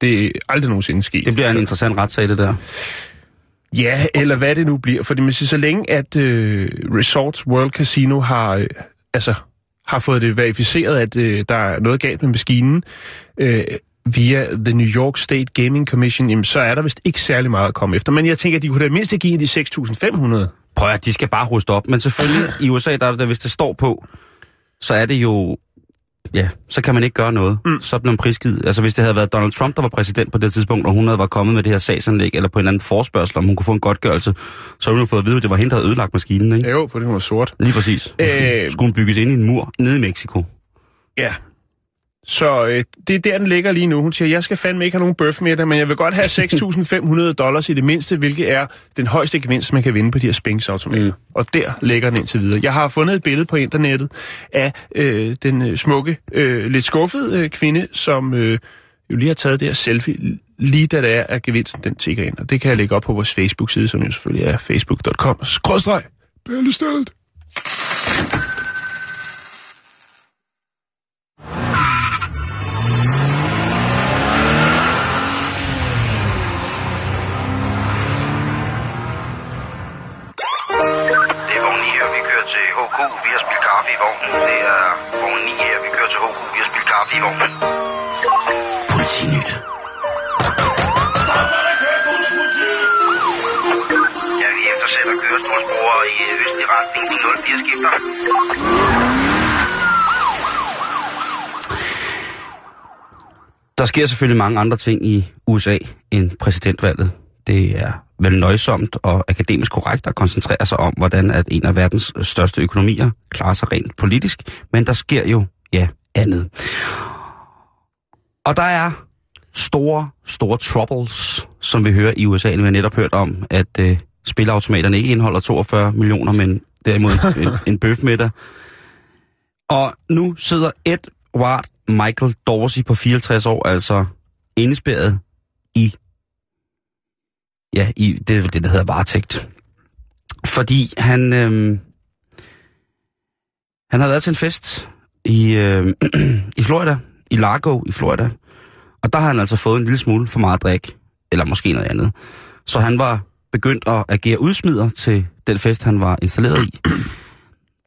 Det er aldrig nogensinde sket. Det bliver en interessant retssag, det der. Ja, eller hvad det nu bliver. Fordi man siger, så længe at øh, Resorts World Casino har, øh, altså, har fået det verificeret, at øh, der er noget galt med maskinen, øh, via The New York State Gaming Commission, jamen, så er der vist ikke særlig meget at komme efter. Men jeg tænker, at de kunne da mindst give de 6.500. Prøv at de skal bare hoste op. Men selvfølgelig, i USA, der er der, hvis det står på, så er det jo... Ja, så kan man ikke gøre noget. Mm. Så bliver man prisgivet. Altså hvis det havde været Donald Trump, der var præsident på det tidspunkt, og hun havde været kommet med det her sagsanlæg, eller på en eller anden forspørgsel, om hun kunne få en godtgørelse, så ville hun fået at vide, at det var hende, der havde ødelagt maskinen, ikke? Jo, for det var sort. Lige præcis. Øh. Skulle hun bygges ind i en mur nede i Mexico. Ja. Så øh, det er der, den ligger lige nu. Hun siger, jeg skal fandme ikke have nogen bøf med dig, men jeg vil godt have 6.500 dollars i det mindste, hvilket er den højeste gevinst, man kan vinde på de her spingsautomater. Mm. Og der ligger den indtil videre. Jeg har fundet et billede på internettet af øh, den øh, smukke, øh, lidt skuffede øh, kvinde, som øh, jo lige har taget det her selfie, lige da det er, at gevinsten den tigger ind. Og det kan jeg lægge op på vores Facebook-side, som jo selvfølgelig er facebook.com. Skrådstreg, Bæltestedet. HK. Vi har spillet kaffe i vognen. Det er vogn 9 her, vi kører til HK. Vi har spillet kaffe i vognen. Politinyt. Ja, vi eftersætter kørestolsbrugere i øh, østlig retning. De 04 skifter. Der sker selvfølgelig mange andre ting i USA end præsidentvalget. Det er vel nøjsomt og akademisk korrekt at koncentrere sig om, hvordan at en af verdens største økonomier klarer sig rent politisk, men der sker jo, ja, andet. Og der er store, store troubles, som vi hører i USA. Vi har netop hørt om, at øh, spilleautomaterne ikke indeholder 42 millioner, men derimod en, en bøfmiddag. Og nu sidder Edward Michael Dorsey på 54 år, altså indespærret i ja, i det, er vel det der hedder varetægt. Fordi han, øh, han havde været til en fest i, øh, i Florida, i Largo i Florida. Og der har han altså fået en lille smule for meget drik, eller måske noget andet. Så han var begyndt at agere udsmider til den fest, han var installeret i.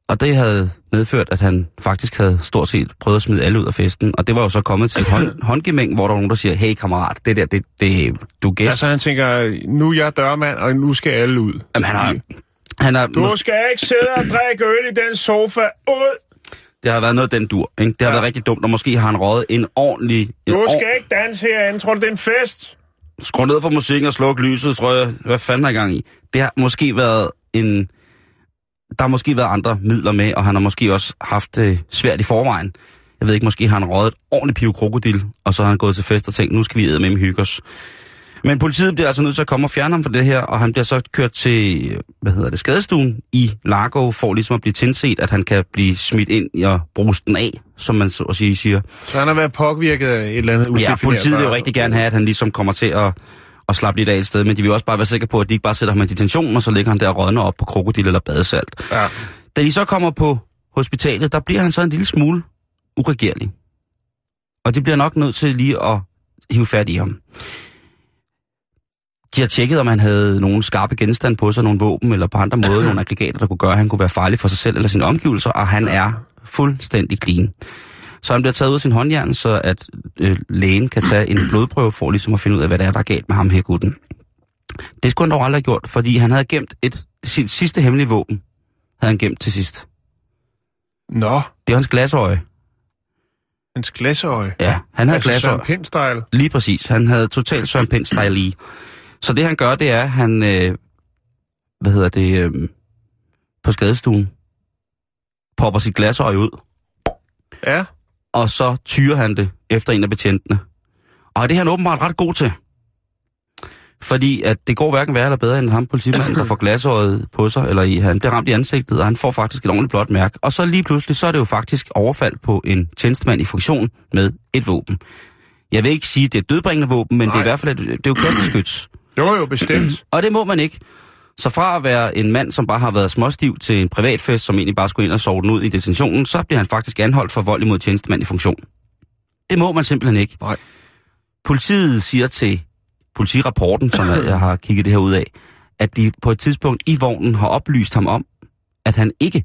Og det havde medført, at han faktisk havde stort set prøvet at smide alle ud af festen. Og det var jo så kommet til hånd, håndgemæng, hvor der var nogen, der siger, hey kammerat, det der, det, det du gæst. Altså han tænker, nu er jeg dørmand, og nu skal alle ud. Jamen, han har, han har, Du skal ikke sidde og drikke øl i den sofa. Ud! det har været noget den dur. Ikke? Det har Ja. været rigtig dumt, og måske har han røget en ordentlig... En Du skal ikke danse herinde. Tror du, det er en fest? Skru ned for musikken og sluk lyset, tror jeg. Hvad fanden er gang i? Det har måske været en... Der har måske været andre midler med, og han har måske også haft det svært i forvejen. Jeg ved ikke, måske har han røget et ordentligt piv krokodil, og så har han gået til fest og tænkt, nu skal vi æde med med hygge os. Men politiet bliver altså nødt til at komme og fjerne ham fra det her, og han bliver så kørt til, hvad hedder det, skadestuen i Largo, for ligesom at blive tilset, at han kan blive smidt ind og bruges den af, som man så at sige siger. Så han har været påvirket af et eller andet Ja, politiet vil jo rigtig gerne have, at han ligesom kommer til at, at slappe lidt af et sted, men de vil også bare være sikre på, at de ikke bare sætter ham i detention, og så ligger han der og rådner op på krokodil eller badesalt. Ja. Da de så kommer på hospitalet, der bliver han så en lille smule uregerlig. Og de bliver nok nødt til lige at hive fat i ham. De har tjekket, om han havde nogle skarpe genstande på sig, nogle våben eller på andre måder, nogle aggregater, der kunne gøre, at han kunne være farlig for sig selv eller sine omgivelser, og han er fuldstændig clean. Så han bliver taget ud af sin håndjern, så at øh, lægen kan tage en blodprøve for ligesom at finde ud af, hvad det er, der er galt med ham her gutten. Det skulle han dog aldrig have gjort, fordi han havde gemt et, sit sidste hemmelige våben, havde han gemt til sidst. Nå, Det er hans glasøje. hans glasøje. Ja, han havde Altså glasøje. Søren Pind-style. Lige præcis. Han havde totalt Søren Pind style i. Så det han gør, det er, han, øh, hvad hedder det, øh, på skadestuen, popper sit glasøje ud, Ja. Og så tyrer han det efter en af betjentene. Og det er han åbenbart ret god til. Fordi at det går hverken værre eller bedre end ham politimanden, der får glasøjet på sig, eller i, han bliver ramt i ansigtet, og han får faktisk et ordentligt blåt mærke. Og så lige pludselig, så er det jo faktisk overfald på en tjenestemand i funktion med et våben. Jeg vil ikke sige, at det er et dødbringende våben, men Nej. det er i hvert fald et, det er jo kasteskyts. Jo, jo, bestemt. Og det må man ikke. Så fra at være en mand, som bare har været småstiv til en privatfest, som egentlig bare skulle ind og sove den ud i detentionen, så bliver han faktisk anholdt for vold imod tjenestemand i funktion. Det må man simpelthen ikke. Nej. Politiet siger til politirapporten, som jeg har kigget det her ud af, at de på et tidspunkt i vognen har oplyst ham om, at han ikke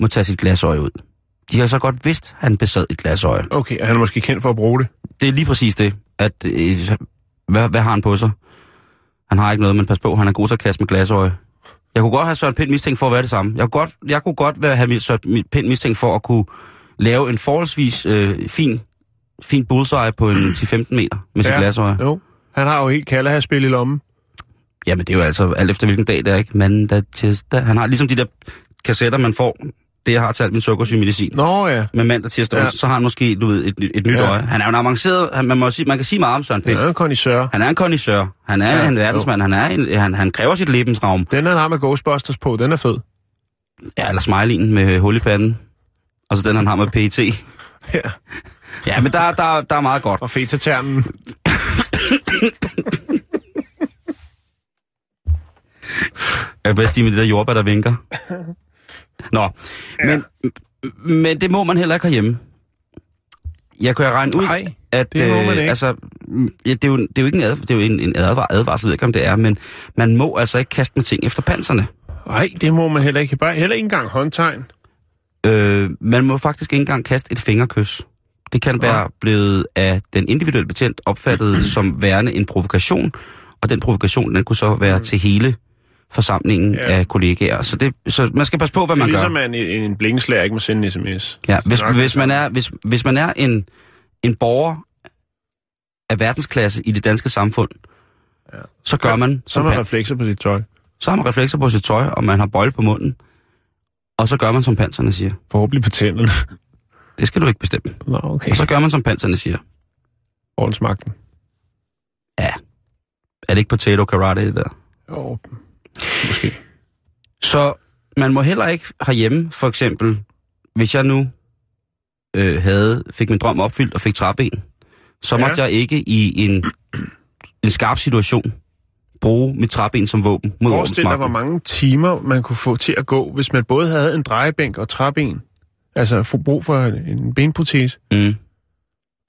må tage sit glasøje ud. De har så godt vidst, at han besad et glasøje. Okay, og han er måske kendt for at bruge det. Det er lige præcis det, at øh, hvad, hvad har han på sig? Han har ikke noget, men pas på, han er god til at kaste med glasøje. Jeg kunne godt have Søren Pind mistænkt for at være det samme. Jeg kunne godt, jeg kunne godt være, have Søren Pind mistænkt for at kunne lave en forholdsvis øh, fin, fin bullseye på en 10-15 meter med sit Ja. glasøje. Jo. Han har jo helt kalde her spil i lommen. Jamen, det er jo altså alt efter hvilken dag det er, ikke? Mandag, tirsdag. Han har ligesom de der kassetter, man får, det jeg har til alt min sukkersyge medicin. Nå ja. Med mandag, tirsdag, Ja. så har han måske du ved, et, et nyt Ja. øje. Han er jo en avanceret, han, man, må sige, man kan sige meget om Søren Pind. er en kondisør. Han er en kondisør. Han er Ja, en verdensmand. Han, er en, han, han kræver sit lebensraum. Den han har med Ghostbusters på, den er fed. Ja, eller smileyen med hul i panden. Og så den, han har med PET. Ja. Ja, men der, der, der er meget godt. Og feta-ternen. Jeg vil sige med det der jordbær, der vinker. Nå, men, men det må man heller ikke herhjemme. Jeg kan regne ud, Nej, at det man ikke. altså, mm, ja, det, er jo, det er jo ikke en, advar, det er jo en, en advar, advarsel, jeg ved ikke, om det er, men man må altså ikke kaste med ting efter panserne. Nej, det må man heller ikke. Bare, heller ikke engang håndtegn. Øh, man må faktisk ikke engang kaste et fingerkys. Det kan være blevet af den individuelle betjent opfattet som værende en provokation, og den provokation, den kunne så være til hele forsamlingen Ja. ja. af kollegaer. Så, det, så man skal passe på, hvad Det er man gør. ligesom, at en, en blinkeslager ikke må sende en sms. Ja, hvis, Nok hvis, man er, hvis, hvis man er en, en borger af verdensklasse i det danske samfund, Ja. ja. så gør man, Så har man reflekser på sit tøj. så har man reflekser på sit tøj, og man har bøjle på munden, og så gør man, som panserne siger. Forhåbentlig på tænderne. Det skal du ikke bestemme. Nå, okay. Og så gør man, som panserne siger. Ordensmagten. Er det ikke potato karate, det der? Jo, måske. Så man må heller ikke herhjemme, for eksempel, hvis jeg nu øh, havde, fik min drøm opfyldt og fik træben, så Ja. måtte jeg ikke i en, en skarp situation bruge mit træben som våben mod Forestil dig, hvor mange timer man kunne få til at gå, hvis man både havde en drejebænk og træben. Altså få brug for en benprotese. Mm.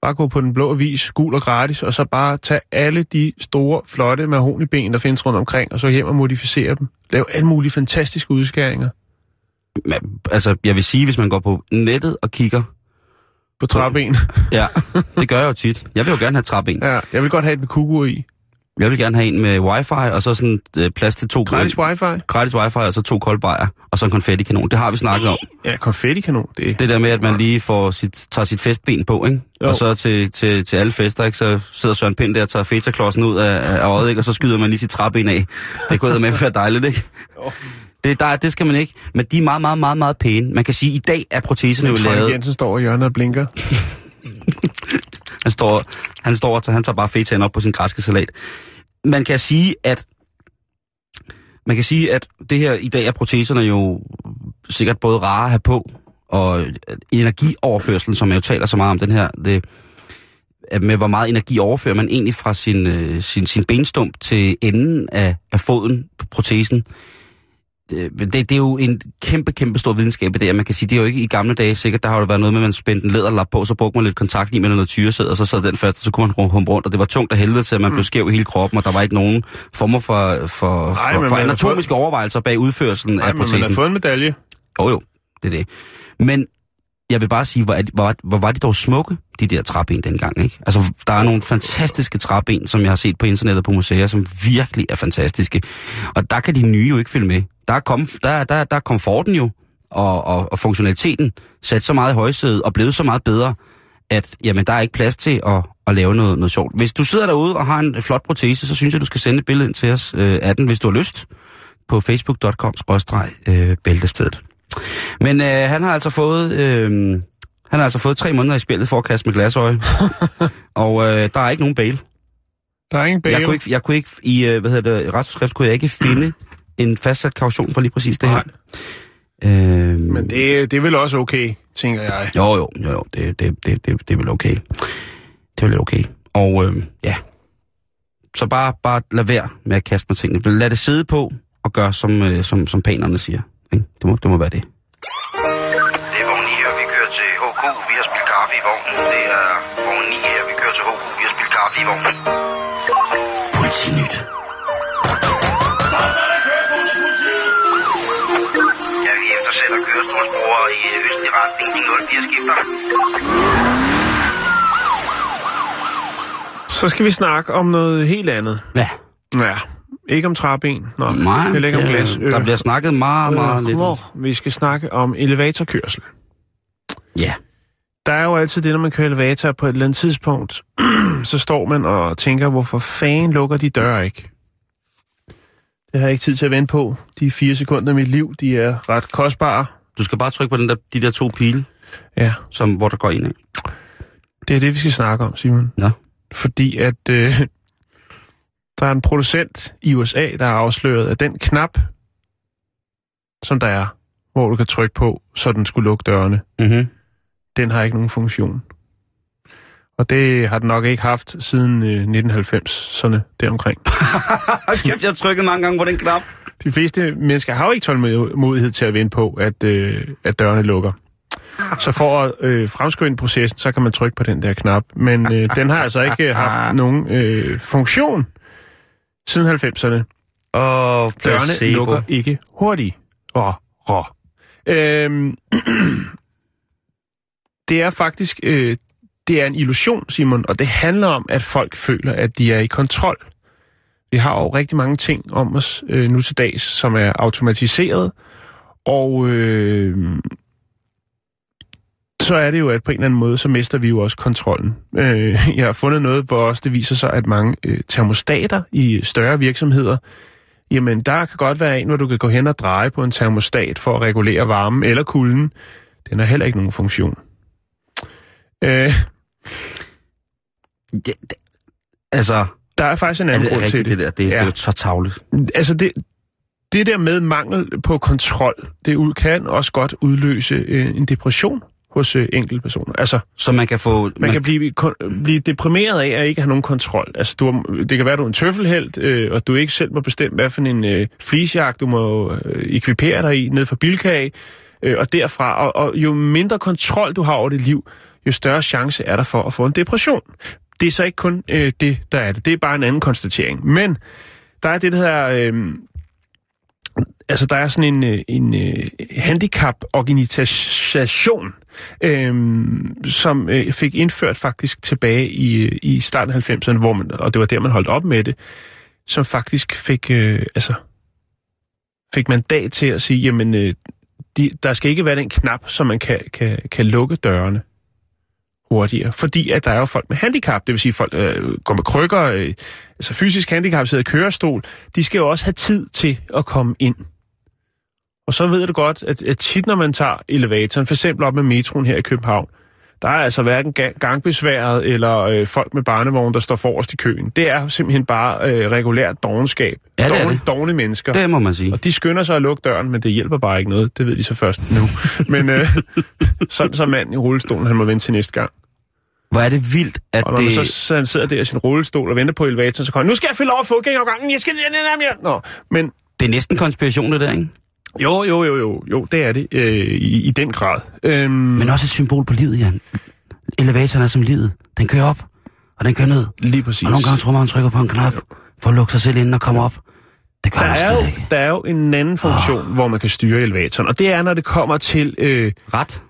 Bare gå på den blå avis, gul og gratis, og så bare tage alle de store, flotte mahoniben, der findes rundt omkring, og så hjem og modificere dem. Lav alle mulige fantastiske udskæringer Men, altså, jeg vil sige, hvis man går på nettet og kigger, på træben. ja, det gør jeg jo tit. Jeg vil jo gerne have træben. Ja, jeg vil godt have et med kugu i. Jeg vil gerne have en med wifi, og så sådan øh, plads til to... Gratis wifi. gratis wifi, og så to koldbejer, og så en konfettikanon. Det har vi snakket om. Ja, konfettikanon. Det, Det der med, at man lige får sit, tager sit festben på, ikke? Jo. Og så til, til, til alle fester, ikke? Så sidder Søren Pind der og tager fetaklodsen ud af, af øjet, ikke? Og så skyder man lige sit træben af. Det kunne med være dejligt, ikke? Det, der, det skal man ikke. Men de er meget, meget, meget, meget pæne. Man kan sige, at i dag er proteserne jo Frank lavet... Jensen står i hjørnet og blinker. Han står, han står og tager, han tager bare fetaen op på sin græske salat. Man kan sige, at man kan sige, at det her i dag er proteserne jo sikkert både rare at have på, og energioverførselen, som jeg jo taler så meget om, den her, det, at med hvor meget energi overfører man egentlig fra sin, øh, sin, sin benstump til enden af, af foden på protesen. Øh, Det, det er jo en kæmpe, kæmpe stor videnskab i det, og man kan sige, det er jo ikke i gamle dage sikkert, der har jo været noget med, at man spændte en læderlap på, så brugte man lidt kontaktlim eller noget tyresæd, og så sad den fast, og så kunne man humpe rundt, og det var tungt af helvede til, at man blev skæv i hele kroppen, og der var ikke nogen former for, for, Nej, for, for anatomiske overvejelser bag udførelsen Nej, af men man protesen. har fået en medalje. Jo jo, det er det. Men jeg vil bare sige, hvor, hvor, hvor var de dog smukke, de der træben dengang, ikke? Altså, der er nogle fantastiske træben, som jeg har set på internettet på museer, som virkelig er fantastiske. Og der kan de nye jo ikke følge med. Der er, kom, der, der, der er komforten jo, og, og, og funktionaliteten sat så meget i højsædet og blevet så meget bedre, at jamen, der er ikke plads til at, at lave noget, noget sjovt. Hvis du sidder derude og har en flot protese, så synes jeg, du skal sende et billede ind til os øh, af den, hvis du har lyst, på facebook.com-bæltestedet. Men øh, han har altså fået... Øh, han har altså fået tre måneder i spillet for at kaste med glasøje. og øh, der er ikke nogen bail. Der er ingen bail. Jeg kunne ikke, jeg kunne ikke i, øh, hvad hedder det, retsskrift kunne jeg ikke finde en fastsat kaution for lige præcis det her. Øh, Men det, det er vel også okay, tænker jeg. Jo, jo, jo, jo det, det, det, det, det er vel okay. Det er vel okay. Og øh, ja, så bare, bare lad være med at kaste med tingene. Lad det sidde på og gør, som, øh, som, som panerne siger. Ikke? Det, må, det må være det. Det er vogn 9 her, vi kører til HK. Vi har spillet kaffe i vognen. Det er vogn 9 her, vi kører til HK. Vi har spillet kaffe i vognen. Politinyt. Ja, vi eftersætter kørestolsbrugere i øh, østlig retning. De 04 skifter. Så skal vi snakke om noget helt andet. Ja. Ja, ikke om træben. Nå, Nej, heller ikke om glas. der bliver snakket meget, meget øh, lidt. hvor Vi skal snakke om elevatorkørsel. Ja. Der er jo altid det, når man kører elevator på et eller andet tidspunkt, så står man og tænker, hvorfor fanden lukker de døre ikke? Det har jeg ikke tid til at vente på. De fire sekunder af mit liv, de er ret kostbare. Du skal bare trykke på den der, de der to pile, Ja, som, hvor der går ind. Ikke? det er det, vi skal snakke om, Simon. Nå. Fordi at øh, der er en producent i USA, der har afsløret, at den knap, som der er, hvor du kan trykke på, så den skulle lukke dørene, Mm-hmm. den har ikke nogen funktion. Og det har den nok ikke haft siden øh, 1990'erne deromkring. Kæft, jeg har trykket mange gange på den knap. De fleste mennesker har jo ikke tålmodighed til at vente på, at, øh, at dørene lukker. Så for at øh, fremskynde processen, så kan man trykke på den der knap. Men øh, den har altså ikke haft nogen øh, funktion siden 90'erne. Åh, oh, Dørene lukker ikke hurtigt. Åh, oh, øhm, Det er faktisk øh, det er en illusion, Simon, og det handler om, at folk føler, at de er i kontrol. Vi har jo rigtig mange ting om os øh, nu til dags, som er automatiseret, og øh, så er det jo, at på en eller anden måde, så mister vi jo også kontrollen. Øh, jeg har fundet noget, hvor også det viser sig, at mange øh, termostater i større virksomheder, jamen der kan godt være en, hvor du kan gå hen og dreje på en termostat for at regulere varmen eller kulden. Den har heller ikke nogen funktion. Øh, Det, det, altså, der er faktisk en er anden det grund til det. det der? Det er Ja. så tavligt. Altså det, det der med mangel på kontrol, det kan også godt udløse øh, en depression. Hos øh, enkelte personer. Altså, Så man kan få... man kan blive, kon- blive deprimeret af at ikke have nogen kontrol. Altså, du har, det kan være, at du er en tøffelhelt, øh, og du ikke selv må bestemme, hvad for en øh, fleecejagt du må øh, ekvipere dig i ned for Bilkage, øh, og derfra. Og, og jo mindre kontrol du har over dit liv, jo større chance er der for at få en depression. Det er så ikke kun øh, det, der er det. Det er bare en anden konstatering. Men der er det, der hedder... Øh, altså, der er sådan en, øh, en øh, handicap-organisation, øh, som øh, fik indført faktisk tilbage i, øh, i starten af 90'erne, hvor man, og det var der, man holdt op med det, som faktisk fik, øh, altså, fik mandat til at sige, jamen, øh, de, der skal ikke være den knap, så man kan, kan, kan lukke dørene hurtigere. Fordi at der er jo folk med handicap, det vil sige folk, der øh, går med krykker, øh, altså fysisk handicap, sidder i kørestol, de skal jo også have tid til at komme ind. Og så ved du godt, at, at tit når man tager elevatoren, for eksempel op med metroen her i København, der er altså hverken ga- gangbesværet eller øh, folk med barnevogn, der står forrest i køen. Det er simpelthen bare øh, regulært dogenskab. Ja, det er Dogne, dogne mennesker. Det må man sige. Og de skynder sig at lukke døren, men det hjælper bare ikke noget. Det ved de så først nu. men øh, sådan så manden i rullestolen, han må vente til næste gang. Hvor er det vildt, at Og når det... så, så han sidder der i sin rullestol og venter på elevatoren, så kommer han, nu skal jeg fylde over fodgængergangen, jeg skal. Nå, men Det er næsten konspiration, det der, ikke? Jo, jo, jo, jo, jo, det er det øh, i, i den grad. Øhm, Men også et symbol på livet, Jan. Elevatoren er som livet. Den kører op, og den kører ned. lige præcis. Og nogle gange tror man, man trykker på en knap for at lukke sig selv ind og komme op. Det gør der er, jo, ikke. der er jo en anden funktion, oh. hvor man kan styre elevatoren, og det er, når det kommer til, øh, Ret?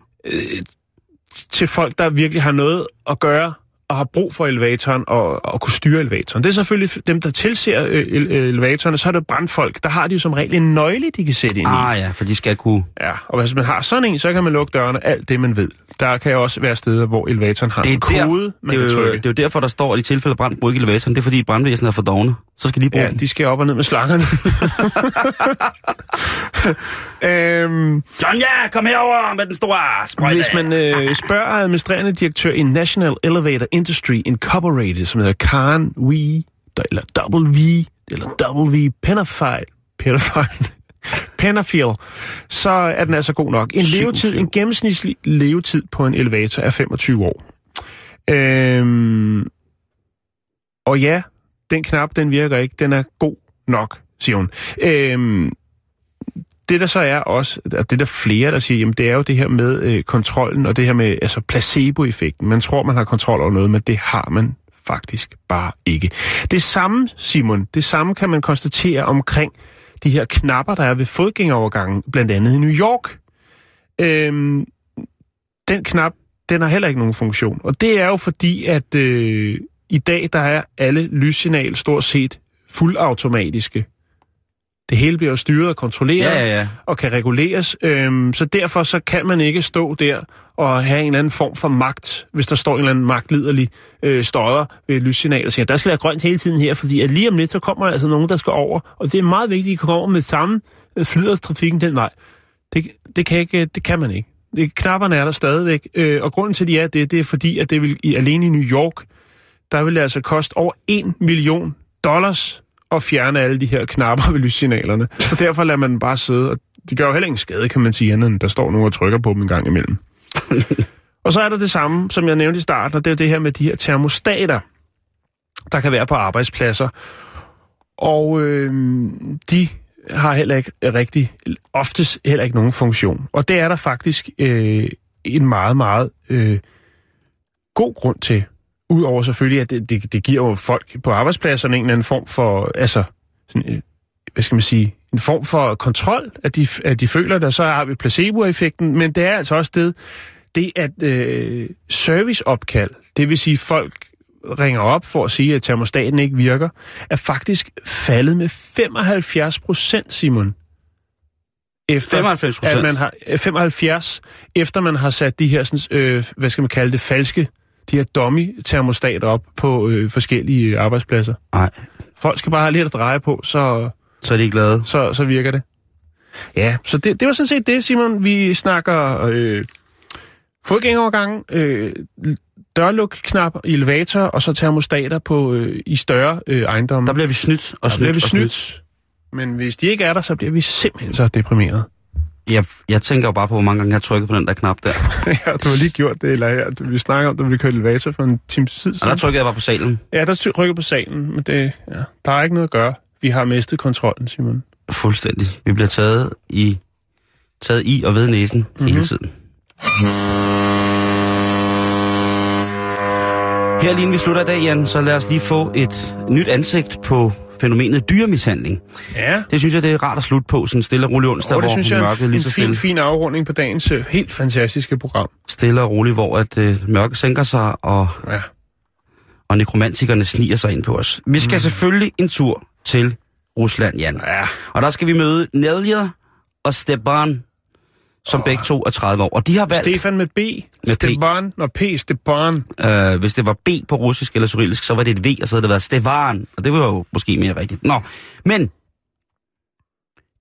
til folk, der virkelig har noget at gøre og har brug for elevatoren og, og kunne styre elevatoren. Det er selvfølgelig dem, der tilser øh, ele- elevatorerne, så er det brandfolk. Der har de jo som regel en nøgle, de kan sætte ind i. Ah ja, for de skal kunne... Ja, og hvis man har sådan en, så kan man lukke dørene, alt det man ved. Der kan jo også være steder, hvor elevatoren har Det er, en der, kode, man det, er kan jo, trykke. det er jo derfor, der står, at i tilfælde af brand, brug ikke elevatoren. Det er fordi brandvæsenet er for dogne. Så skal de bruge Ja, den. de skal op og ned med slangerne. øhm, John, ja, kom herover med den store sprøjte. hvis man øh, spørger administrerende direktør i National Elevator Industry Incorporated, som hedder Karen Wee, eller W, eller W Penafile, Penafile, Penafiel, så er den altså god nok. En levetid, en gennemsnitlig levetid på en elevator er 25 år. Øhm, og ja, den knap, den virker ikke. Den er god nok, siger hun. Øhm, det der så er også, og det der flere, der siger, jamen det er jo det her med øh, kontrollen, og det her med altså placeboeffekten. Man tror, man har kontrol over noget, men det har man faktisk bare ikke. Det samme, Simon, det samme kan man konstatere omkring de her knapper, der er ved fodgængerovergangen, blandt andet i New York. Øhm, den knap, den har heller ikke nogen funktion. Og det er jo fordi, at øh, i dag, der er alle lyssignal stort set fuldautomatiske. Det hele bliver jo styret og kontrolleret Ja, ja, ja. og kan reguleres. Øhm, så derfor så kan man ikke stå der og have en eller anden form for magt, hvis der står en eller anden magtliderlig øh, støder ved lyssignal og siger, der skal være grønt hele tiden her, fordi at lige om lidt, så kommer der altså nogen, der skal over. Og det er meget vigtigt, at I kommer over med samme øh, flyder trafikken den vej. Det, det, kan ikke, det kan man ikke. Knapperne er der stadigvæk, øh, og grunden til, at de er det, det er fordi, at det vil i, alene i New York, der vil det altså koste over 1 million dollars at fjerne alle de her knapper ved lyssignalerne. Så derfor lader man bare sidde, og de gør jo heller ingen skade, kan man sige, andet end der står nogen og trykker på dem en gang imellem. og så er der det samme, som jeg nævnte i starten, og det er det her med de her termostater, der kan være på arbejdspladser. Og øh, de har heller ikke rigtig, oftest heller ikke nogen funktion. Og det er der faktisk øh, en meget, meget øh, god grund til. Udover selvfølgelig, at det, det, det giver jo folk på arbejdspladserne en eller anden form for, altså, sådan, øh, hvad skal man sige, en form for kontrol, at de, at de føler og så har vi placebo-effekten, men det er altså også det, det at øh, serviceopkald, det vil sige folk ringer op for at sige, at termostaten ikke virker, er faktisk faldet med 75 procent, Simon. Efter, 95 at man har, øh, 75, efter man har sat de her, sådan, øh, hvad skal man kalde det, falske, de her dummy-termostater op på øh, forskellige øh, arbejdspladser. Nej, Folk skal bare have lidt at dreje på, så, så er de glade. så, så virker det. Ja, så det, det var sådan set det, Simon. Vi snakker øh, fodgængerovergange, øh, dørlukknap, elevator og så termostater på øh, i større øh, ejendomme. Der bliver vi snydt og Der snydt bliver vi og snydt. Men hvis de ikke er der, så bliver vi simpelthen så deprimeret. Jeg, jeg tænker jo bare på, hvor mange gange jeg har trykket på den der knap der. ja, du har lige gjort det, eller ja, vi snakker om, at ville køre elevator for en times tid Og der siden. trykkede jeg bare på salen. Ja, der rykker på salen, men det, ja, der er ikke noget at gøre. Vi har mistet kontrollen, Simon. Fuldstændig. Vi bliver taget i, taget i og ved næsen mm-hmm. hele tiden. Her lige inden vi slutter i dag, Jan, så lad os lige få et nyt ansigt på fænomenet dyremishandling. Ja, Det synes jeg, det er rart at slutte på, sådan stille og rolig onsdag, og det hvor synes jeg er mørket en, lige en så fin, stille, fin afrunding på dagens øh, helt fantastiske program. stille og roligt, hvor at øh, mørket sænker sig, og, Ja. og nekromantikerne sniger sig ind på os. Vi skal mm. selvfølgelig en tur til Rusland, Jan. Ja. Og der skal vi møde Nelja og Stepan, som oh. begge to er 30 år. Og de har valgt, Stefan med B. Med P. Steban og P. Steban. øh, hvis det var B på russisk eller cyrillisk, så var det et V, og så havde det været Stevan. Og det var jo måske mere rigtigt. Nå, men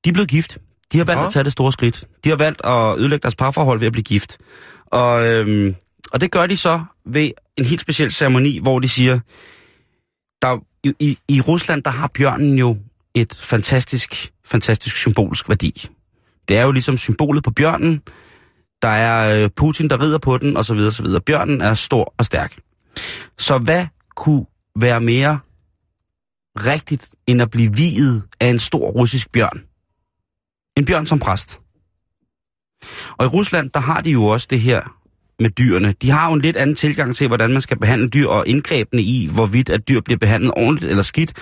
de er blevet gift. De har valgt Nå. at tage det store skridt. De har valgt at ødelægge deres parforhold ved at blive gift. Og, øhm, og det gør de så ved en helt speciel ceremoni, hvor de siger, der, i, i, i Rusland, der har bjørnen jo et fantastisk, fantastisk symbolsk værdi. Det er jo ligesom symbolet på bjørnen. Der er øh, Putin, der rider på den, osv. osv. Bjørnen er stor og stærk. Så hvad kunne være mere rigtigt, end at blive viet af en stor russisk bjørn? En bjørn som præst. Og i Rusland, der har de jo også det her med dyrene. De har jo en lidt anden tilgang til, hvordan man skal behandle dyr, og indgrebene i, hvorvidt at dyr bliver behandlet ordentligt eller skidt,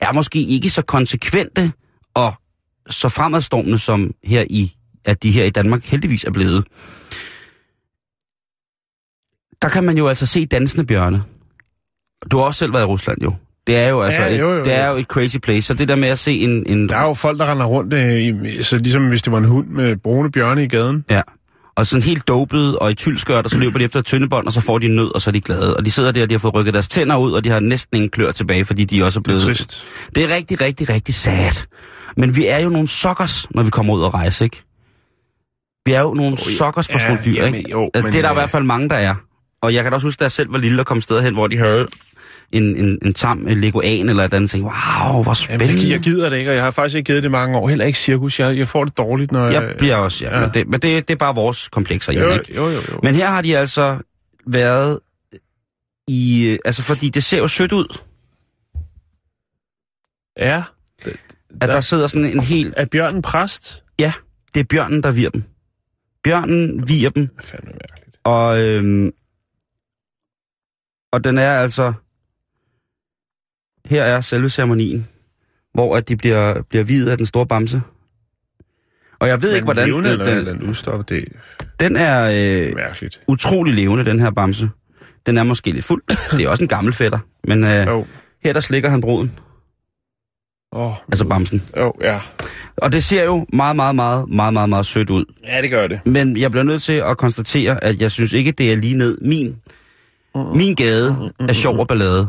er måske ikke så konsekvente så fremadstormende som her i, at de her i Danmark heldigvis er blevet. Der kan man jo altså se dansende bjørne. Du har også selv været i Rusland jo. Det er jo altså Ja, et, jo, jo, det er jo. jo et crazy place. Så det der med at se en, en Der er jo folk, der render rundt, øh, i, så ligesom hvis det var en hund med brune bjørne i gaden. Ja. Og sådan helt dopet og i tyldskørt, og så løber de efter et tyndebånd, og så får de en nød, og så er de glade. Og de sidder der, og de har fået rykket deres tænder ud, og de har næsten ingen klør tilbage, fordi de også er Det blevet... er trist. Det er rigtig, rigtig, rigtig sad. Men vi er jo nogle sokkers, når vi kommer ud og rejse, ikke? Vi er jo nogle oh, sokkers for ja, dyr, jamen, ikke? jo, Altså, det er der i øh, hvert fald mange, der er. Og jeg kan da også huske, da jeg selv var lille og kom steder hen, hvor de havde en, en, en tam en leguan eller et andet, wow, hvor Jamen, spændende. jeg, jeg gider det ikke, og jeg har faktisk ikke givet det mange år. Heller ikke cirkus. Jeg, jeg får det dårligt, når jeg bliver også, ja. ja. Men, det, men det, det er bare vores komplekser, Jo, ikke? jo, jo, jo. Men her har de altså været i... øh, Altså, fordi det ser jo sødt ud, Ja. at der, der sidder sådan en helt... Er bjørnen præst? Ja, det er bjørnen, der virer dem. Bjørnen virer dem, er mærkeligt. og... Øhm, og den er altså... Her er selve ceremonien, hvor at de bliver, bliver videt af den store bamse. Og jeg ved ikke, hvordan... Levende, den, eller, den, udstoppet, det den er øh, mærkeligt. utrolig levende, den her bamse. Den er måske lidt fuld. Det er også en gammel fætter. Men øh, Jo. her der slikker han bruden, Oh, altså bamsen. Jo, ja. Og det ser jo meget, meget, meget, meget, meget, meget sødt ud. Ja, det gør det. Men jeg bliver nødt til at konstatere, at jeg synes ikke, det er lige ned min, min gade er sjov og ballade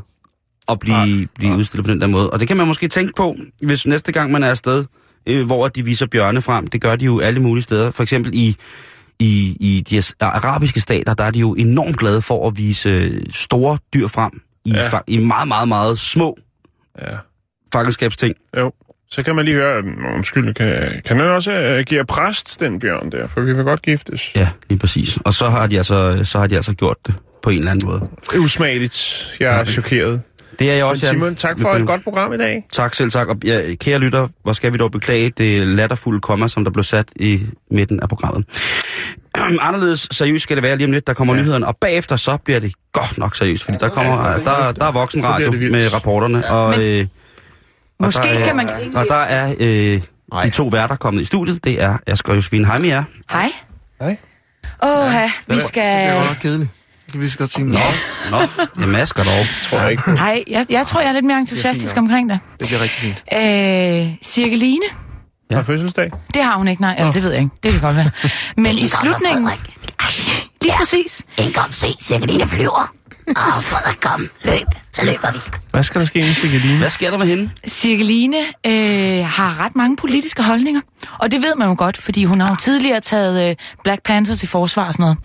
at blive, blive udstillet på den der måde. Og det kan man måske tænke på, hvis næste gang man er afsted, øh, hvor de viser bjørne frem. Det gør de jo alle mulige steder. For eksempel i, i, i de arabiske stater, der er de jo enormt glade for at vise store dyr frem. I, Ja. i meget, meget, meget små Ja. fangenskabsting. Jo. Så kan man lige høre, Nå, undskyld, kan, kan den også agere præst, den bjørn der? For vi vil godt giftes. Ja, lige præcis. Og så har de altså, så har de altså gjort det på en eller anden måde. Usmageligt. Jeg er chokeret. Det er jeg Men også, Jan. Simon, tak for et godt program i dag. Tak selv tak. Og ja, kære lytter, hvor skal vi dog beklage det latterfulde komma, som der blev sat i midten af programmet. Anderledes seriøst skal det være lige om lidt, der kommer ja. nyhederne, og bagefter så bliver det godt nok seriøst, fordi der kommer der, der er voksenradio det med rapporterne, og, Men- øh, og Måske der, er- skal man... og der er øh, de to værter kommet i studiet, det er Asger og Josefine Heimi er. Hej. Hej. Åh, ja, vi Det er skal... godt nok kedeligt. Det kan vi så godt sige. Nå, Nå, jamen Asger dog. Tror jeg ikke. Hej, jeg, jeg tror, jeg er lidt mere entusiastisk omkring det. det bliver rigtig fint. Øh, Cirkeline, Ja. Har fødselsdag? det har hun ikke, nej. Eller, det ved jeg ikke. Det kan godt være. Men i slutningen... Ej, lige præcis. En kom se, Cirkeline flyver. Og Frederik, kom, løb, så løber vi. Hvad skal der ske med Cirkeline? Hvad sker der med hende? Cirkeline øh, har ret mange politiske holdninger. Og det ved man jo godt, fordi hun har jo tidligere taget øh, Black Panthers i forsvar og sådan noget.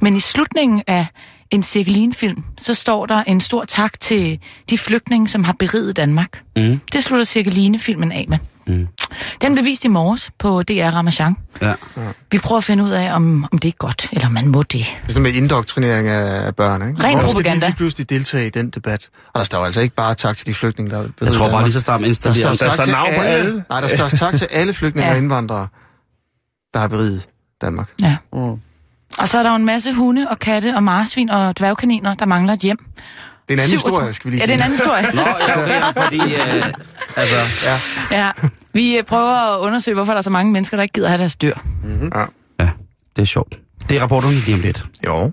Men i slutningen af en Cirkeline-film, så står der en stor tak til de flygtninge, som har beriget Danmark. Mm. Det slutter Cirkeline-filmen af med. Mm. Den blev vist i morges på DR Ramachan. Ja. Vi prøver at finde ud af, om, om det er godt, eller om man må det. Det er sådan med indoktrinering af børn, ikke? Ren Hvorfor skal propaganda. de lige pludselig deltage i den debat? Og der står altså ikke bare tak til de flygtninge, der er Jeg tror bare lige så stramt Der står, installeret. Der tak står til navn på alle. alle. Nej, der står tak til alle flygtninge Ja. og indvandrere, der har beriget Danmark. Ja. Mm. Og så er der jo en masse hunde og katte og marsvin og dværgkaniner, der mangler et hjem. Det er en anden 37 historie, skal vi lige Ja, det er en anden historie. Nå, ja, okay, fordi... Øh, altså, ja. Vi øh, prøver at undersøge, hvorfor der er så mange mennesker, der ikke gider have deres dyr. ja, det er sjovt. Det er rapporterne lige om lidt. Jo.